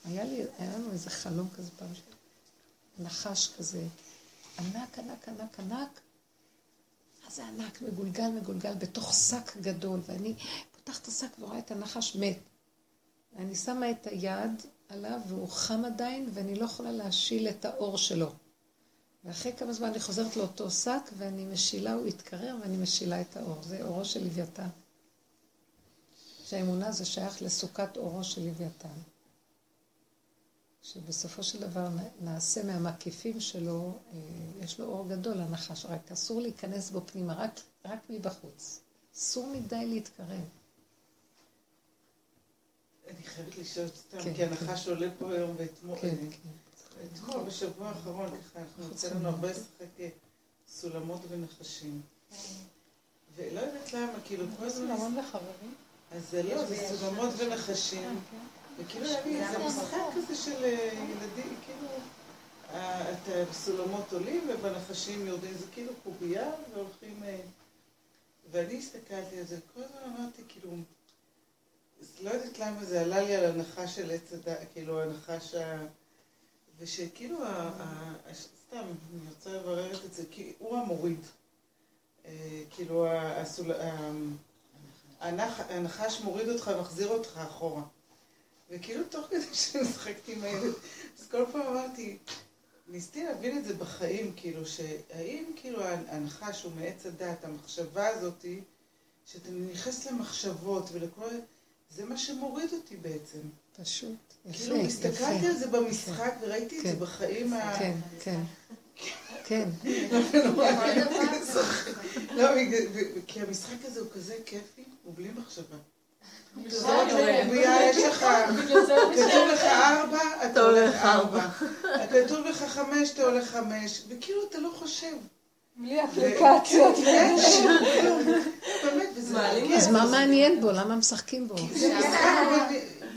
Speaker 1: היה לי, היה לנו איזה חלום כזה פעם, נחש כזה, ענק, ענק, ענק, ענק, מה זה ענק, מגולגל, מגולגל, בתוך שק גדול, ואני פותחת את השק ורואה את הנחש מת. אני שמה את היד עליו והוא חם עדיין, ואני לא יכולה להשיל את האור שלו. ואחרי כמה זמן אני חוזרת לאותו שק, ואני משילה, הוא התקרר, ואני משילה את האור. זה אורו של לוויתן. שהאמונה זה שייך לסוכת אורו של לוויתן. שבסופו של דבר נעשה מהמקיפים שלו, אה, יש לו אור גדול, הנחש, רק אסור להיכנס בו פנימה, רק, רק מבחוץ. אסור מדי להתקרב.
Speaker 3: אני חייבת לשאול סתם,
Speaker 1: כן,
Speaker 3: כי הנחש עולה פה היום ואתמול,
Speaker 1: כן, כן.
Speaker 3: אתמול, בשבוע האחרון, ככה, אנחנו יוצא לנו הרבה לשחק אה, סולמות ונחשים. ולא יודעת למה, כאילו, כל הזמן...
Speaker 2: המון לחברים.
Speaker 3: אז זה לא, זה סולמות ונחשים. וכאילו היה לי איזה משחק כזה של אה, ילדים, כאילו, אה, את הסולמות עולים ובנחשים יורדים, זה כאילו קובייה והולכים... אה, ואני הסתכלתי על זה, כל הזמן אמרתי, כאילו, לא יודעת למה זה עלה לי על הנחש של עץ הדת, כאילו, הנחש ה... ושכאילו, סתם, אני רוצה לברר את זה, כי הוא המוריד. אה, כאילו, הנחש מוריד אותך ומחזיר אותך אחורה. וכאילו תוך כדי <laughs> ששחקתי עם הילד, אז כל פעם אמרתי, ניסיתי להבין את זה בחיים, כאילו, שהאם כאילו הנחש הוא מעץ הדת, המחשבה הזאתי, שאתה נכנס למחשבות ולכל... זה מה שמוריד אותי בעצם.
Speaker 1: פשוט. יפה,
Speaker 3: כאילו, הסתכלתי
Speaker 1: יפה.
Speaker 3: על זה במשחק וראיתי את זה
Speaker 1: כן.
Speaker 3: בחיים ה...
Speaker 1: כן, כן. כן.
Speaker 3: לא, בגלל- כי המשחק הזה הוא כזה כיפי, הוא בלי מחשבה. כתוב לך ארבע, אתה הולך ארבע. כתוב לך חמש, אתה הולך חמש. וכאילו אתה לא חושב.
Speaker 2: בלי אפליקציות.
Speaker 3: כן, כלום. באמת, וזה מעניין.
Speaker 1: אז מה מעניין בו? למה משחקים בו?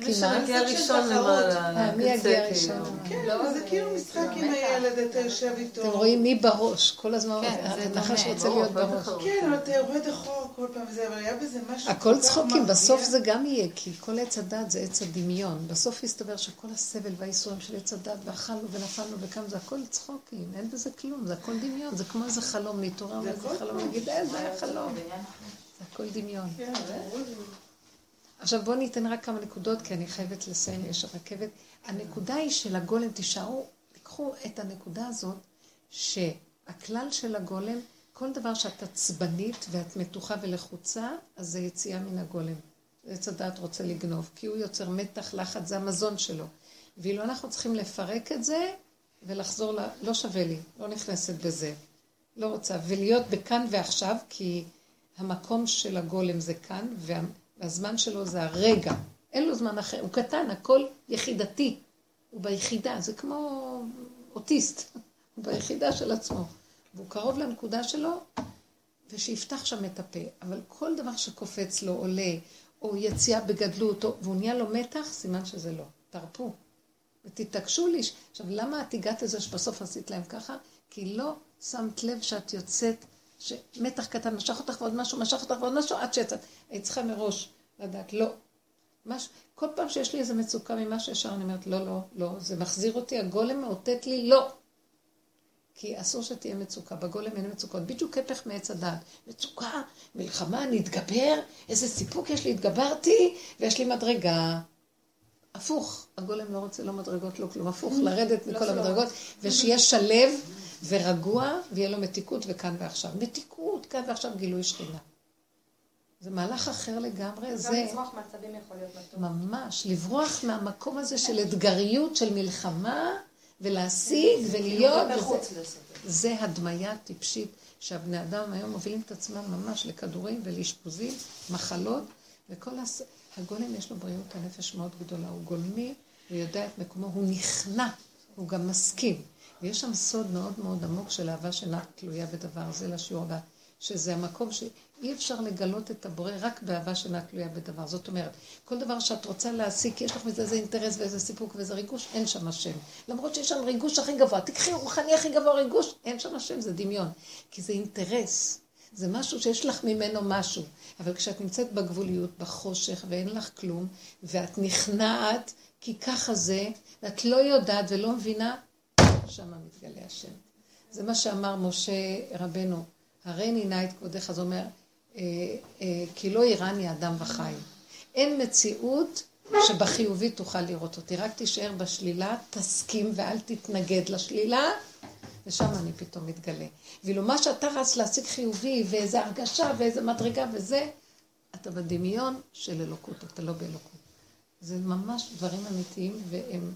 Speaker 3: אבל-
Speaker 1: כי
Speaker 7: מי
Speaker 1: מה?
Speaker 7: שמגיע ראשון למעלה,
Speaker 1: אה, מי יגיע. ראשון?
Speaker 3: כן, אבל זה כאילו משחק עם הילד, אתה יושב איתו.
Speaker 1: אתם רואים מי בראש, כל הזמן,
Speaker 5: כן, זה
Speaker 1: הנחש רוצה להיות בראש.
Speaker 3: כן, אבל אתה יורד אחורה כל פעם וזה, אבל היה בזה משהו
Speaker 1: הכל צחוקים. בסוף זה גם יהיה, כי כל עץ הדת זה עץ הדמיון. בסוף יסתבר שכל הסבל והאיסורים של עץ הדת, ואכלנו ונפלנו וכמה, זה הכל צחוקים, אין בזה כלום, זה הכל דמיון, זה כמו איזה חלום, להתעורר
Speaker 3: זה
Speaker 1: מאיזה חלום, להגיד, אה, זה היה חלום. זה הכל דמיון. עכשיו בואו ניתן רק כמה נקודות, כי אני חייבת לסיים, יש רכבת. הנקודה היא של הגולם, תישארו, תיקחו את הנקודה הזאת, שהכלל של הגולם, כל דבר שאת עצבנית ואת מתוחה ולחוצה, אז זה יציאה מן הגולם. עץ הדעת רוצה לגנוב, כי הוא יוצר מתח, לחץ, זה המזון שלו. ואילו אנחנו צריכים לפרק את זה ולחזור ל... לא שווה לי, לא נכנסת בזה. לא רוצה. ולהיות בכאן ועכשיו, כי המקום של הגולם זה כאן, וה... והזמן שלו זה הרגע. אין לו זמן אחר. הוא קטן, הכל יחידתי. הוא ביחידה, זה כמו אוטיסט. <laughs> הוא ביחידה של עצמו. והוא קרוב לנקודה שלו, ושיפתח שם את הפה. אבל כל דבר שקופץ לו, עולה, או יציאה בגדלות, או- והוא נהיה לו מתח, סימן שזה לא. תרפו. ותתעקשו לי. עכשיו, למה את הגעת לזה שבסוף עשית להם ככה? כי לא שמת לב שאת יוצאת, שמתח קטן משך אותך ועוד משהו, משך אותך ועוד משהו, עד שיצאת. היית צריכה מראש לדעת, לא. מש... כל פעם שיש לי איזו מצוקה ממה שישר, אני אומרת, לא, לא, לא, זה מחזיר אותי, הגולם מאותת לי, לא. כי אסור שתהיה מצוקה, בגולם אין מצוקות, בדיוק הפך מעץ הדעת. מצוקה, מלחמה, נתגבר, איזה סיפוק יש לי, התגברתי, ויש לי מדרגה. הפוך, הגולם לא רוצה לא מדרגות, לא כלום, הפוך, לרדת מכל המדרגות, ושיהיה שלב ורגוע, ויהיה לו מתיקות וכאן ועכשיו. מתיקות, כאן ועכשיו גילוי שכינה. זה מהלך אחר לגמרי,
Speaker 8: גם
Speaker 1: זה
Speaker 8: לצמוח מעצבים יכול להיות מתוק.
Speaker 1: ממש, לברוח מהמקום הזה של אתגריות, של מלחמה, ולהשיג ולהיות. וזה- זה הדמיה טיפשית שהבני אדם היום מובילים את עצמם ממש לכדורים ולאשפוזים, מחלות, וכל הס... הגולם יש לו בריאות הנפש מאוד גדולה, הוא גולמי, הוא יודע את מקומו, הוא נכנע, הוא גם מסכים. ויש שם סוד מאוד מאוד עמוק של אהבה שאינה תלויה בדבר, זה לשיעור הבא, שזה המקום שאי אפשר לגלות את הבורא רק באהבה שאינה תלויה בדבר. זאת אומרת, כל דבר שאת רוצה להשיג, יש לך מזה איזה אינטרס ואיזה סיפוק ואיזה ריגוש, אין שם השם. למרות שיש שם ריגוש הכי גבוה, תקחי רוחני הכי גבוה ריגוש, אין שם השם, זה דמיון. כי זה אינטרס. זה משהו שיש לך ממנו משהו. אבל כשאת נמצאת בגבוליות, בחושך, ואין לך כלום, ואת נכנעת, כי ככה זה, ואת לא יודעת ולא מבינה, שם מתגלה השם. זה מה שאמר משה רבנו, הרי נינה את כבודך, זה אומר, אה, אה, כי לא יראני אדם וחי. אין מציאות שבחיובי תוכל לראות אותי, רק תישאר בשלילה, תסכים ואל תתנגד לשלילה, ושם אני פתאום מתגלה. ואילו מה שאתה רץ להשיג חיובי, ואיזו הרגשה, ואיזו מדרגה וזה, את אתה בדמיון של אלוקות, אתה לא באלוקות. זה ממש דברים אמיתיים, והם...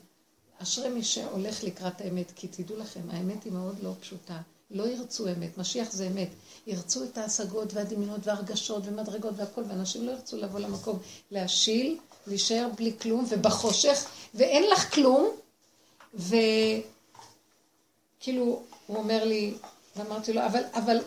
Speaker 1: אשרי מי שהולך לקראת האמת, כי תדעו לכם, האמת היא מאוד לא פשוטה. לא ירצו אמת, משיח זה אמת. ירצו את ההשגות והדמיונות והרגשות ומדרגות והכל, ואנשים לא ירצו לבוא למקום להשיל, להישאר בלי כלום ובחושך, ואין לך כלום, וכאילו, הוא אומר לי, ואמרתי לו, אבל, אבל,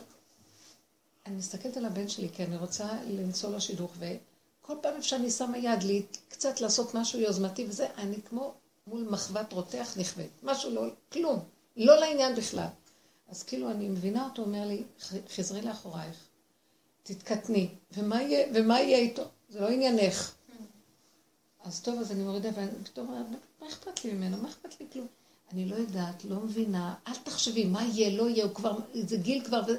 Speaker 1: אני מסתכלת על הבן שלי, כי אני רוצה לנסוע לשידוך, וכל פעם שאני שמה יד לי, קצת לעשות משהו יוזמתי וזה, אני כמו מול מחבת רותח נכבד. משהו לא, כלום. לא לעניין בכלל. אז כאילו אני מבינה אותו, אומר לי, חזרי לאחורייך, תתקטני, ומה יהיה, ומה יהיה איתו? זה לא עניינך. אז טוב, אז אני מורידה, ופתאום אומרת, מה אכפת לי ממנו? מה אכפת לי כלום? אני לא יודעת, לא מבינה, אל תחשבי, מה יהיה, לא יהיה, הוא כבר, זה גיל כבר, ו...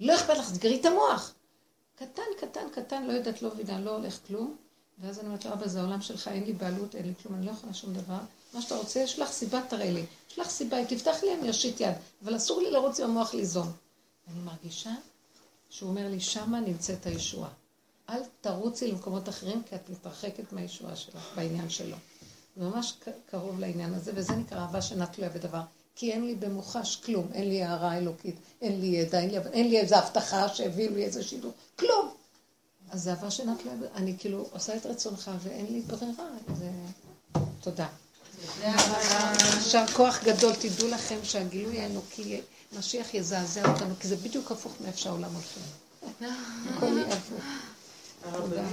Speaker 1: לא אכפת לך, סגרי את המוח. קטן, קטן, קטן, לא יודעת, לא מבינה, לא הולך כלום. ואז אני אומרת לו, אבא, זה העולם שלך, אין לי בעלות, אין לי כלום, אני לא יכולה שום דבר. מה שאתה רוצה, יש לך סיבה, תראה לי. יש לך סיבה, היא תפתח לי, אני אושיט יד. אבל אסור לי לרוץ עם המוח ליזום. אני מרגישה שהוא אומר לי, שמה נמצאת הישועה. אל תרוצי למקומות אחרים, כי את מתרחקת מהישועה שלך, בעניין שלו. זה ממש קרוב לעניין הזה, וזה נקרא אהבה שאינה תלויה בדבר. כי אין לי במוחש כלום, אין לי הערה אלוקית, אין לי ידע, אין לי, אין לי איזו הבטחה שהביאו לי איזה שידור, כלום. אז זה אהבה שאינה תלויה, אני כאילו עושה את רצונך ואין לי ברירה, זה... תודה. יישר כוח גדול, תדעו לכם שהגילוי האלוקי, משיח יזעזע אותנו, כי זה בדיוק הפוך מאיפה שהעולם הולכים. <laughs>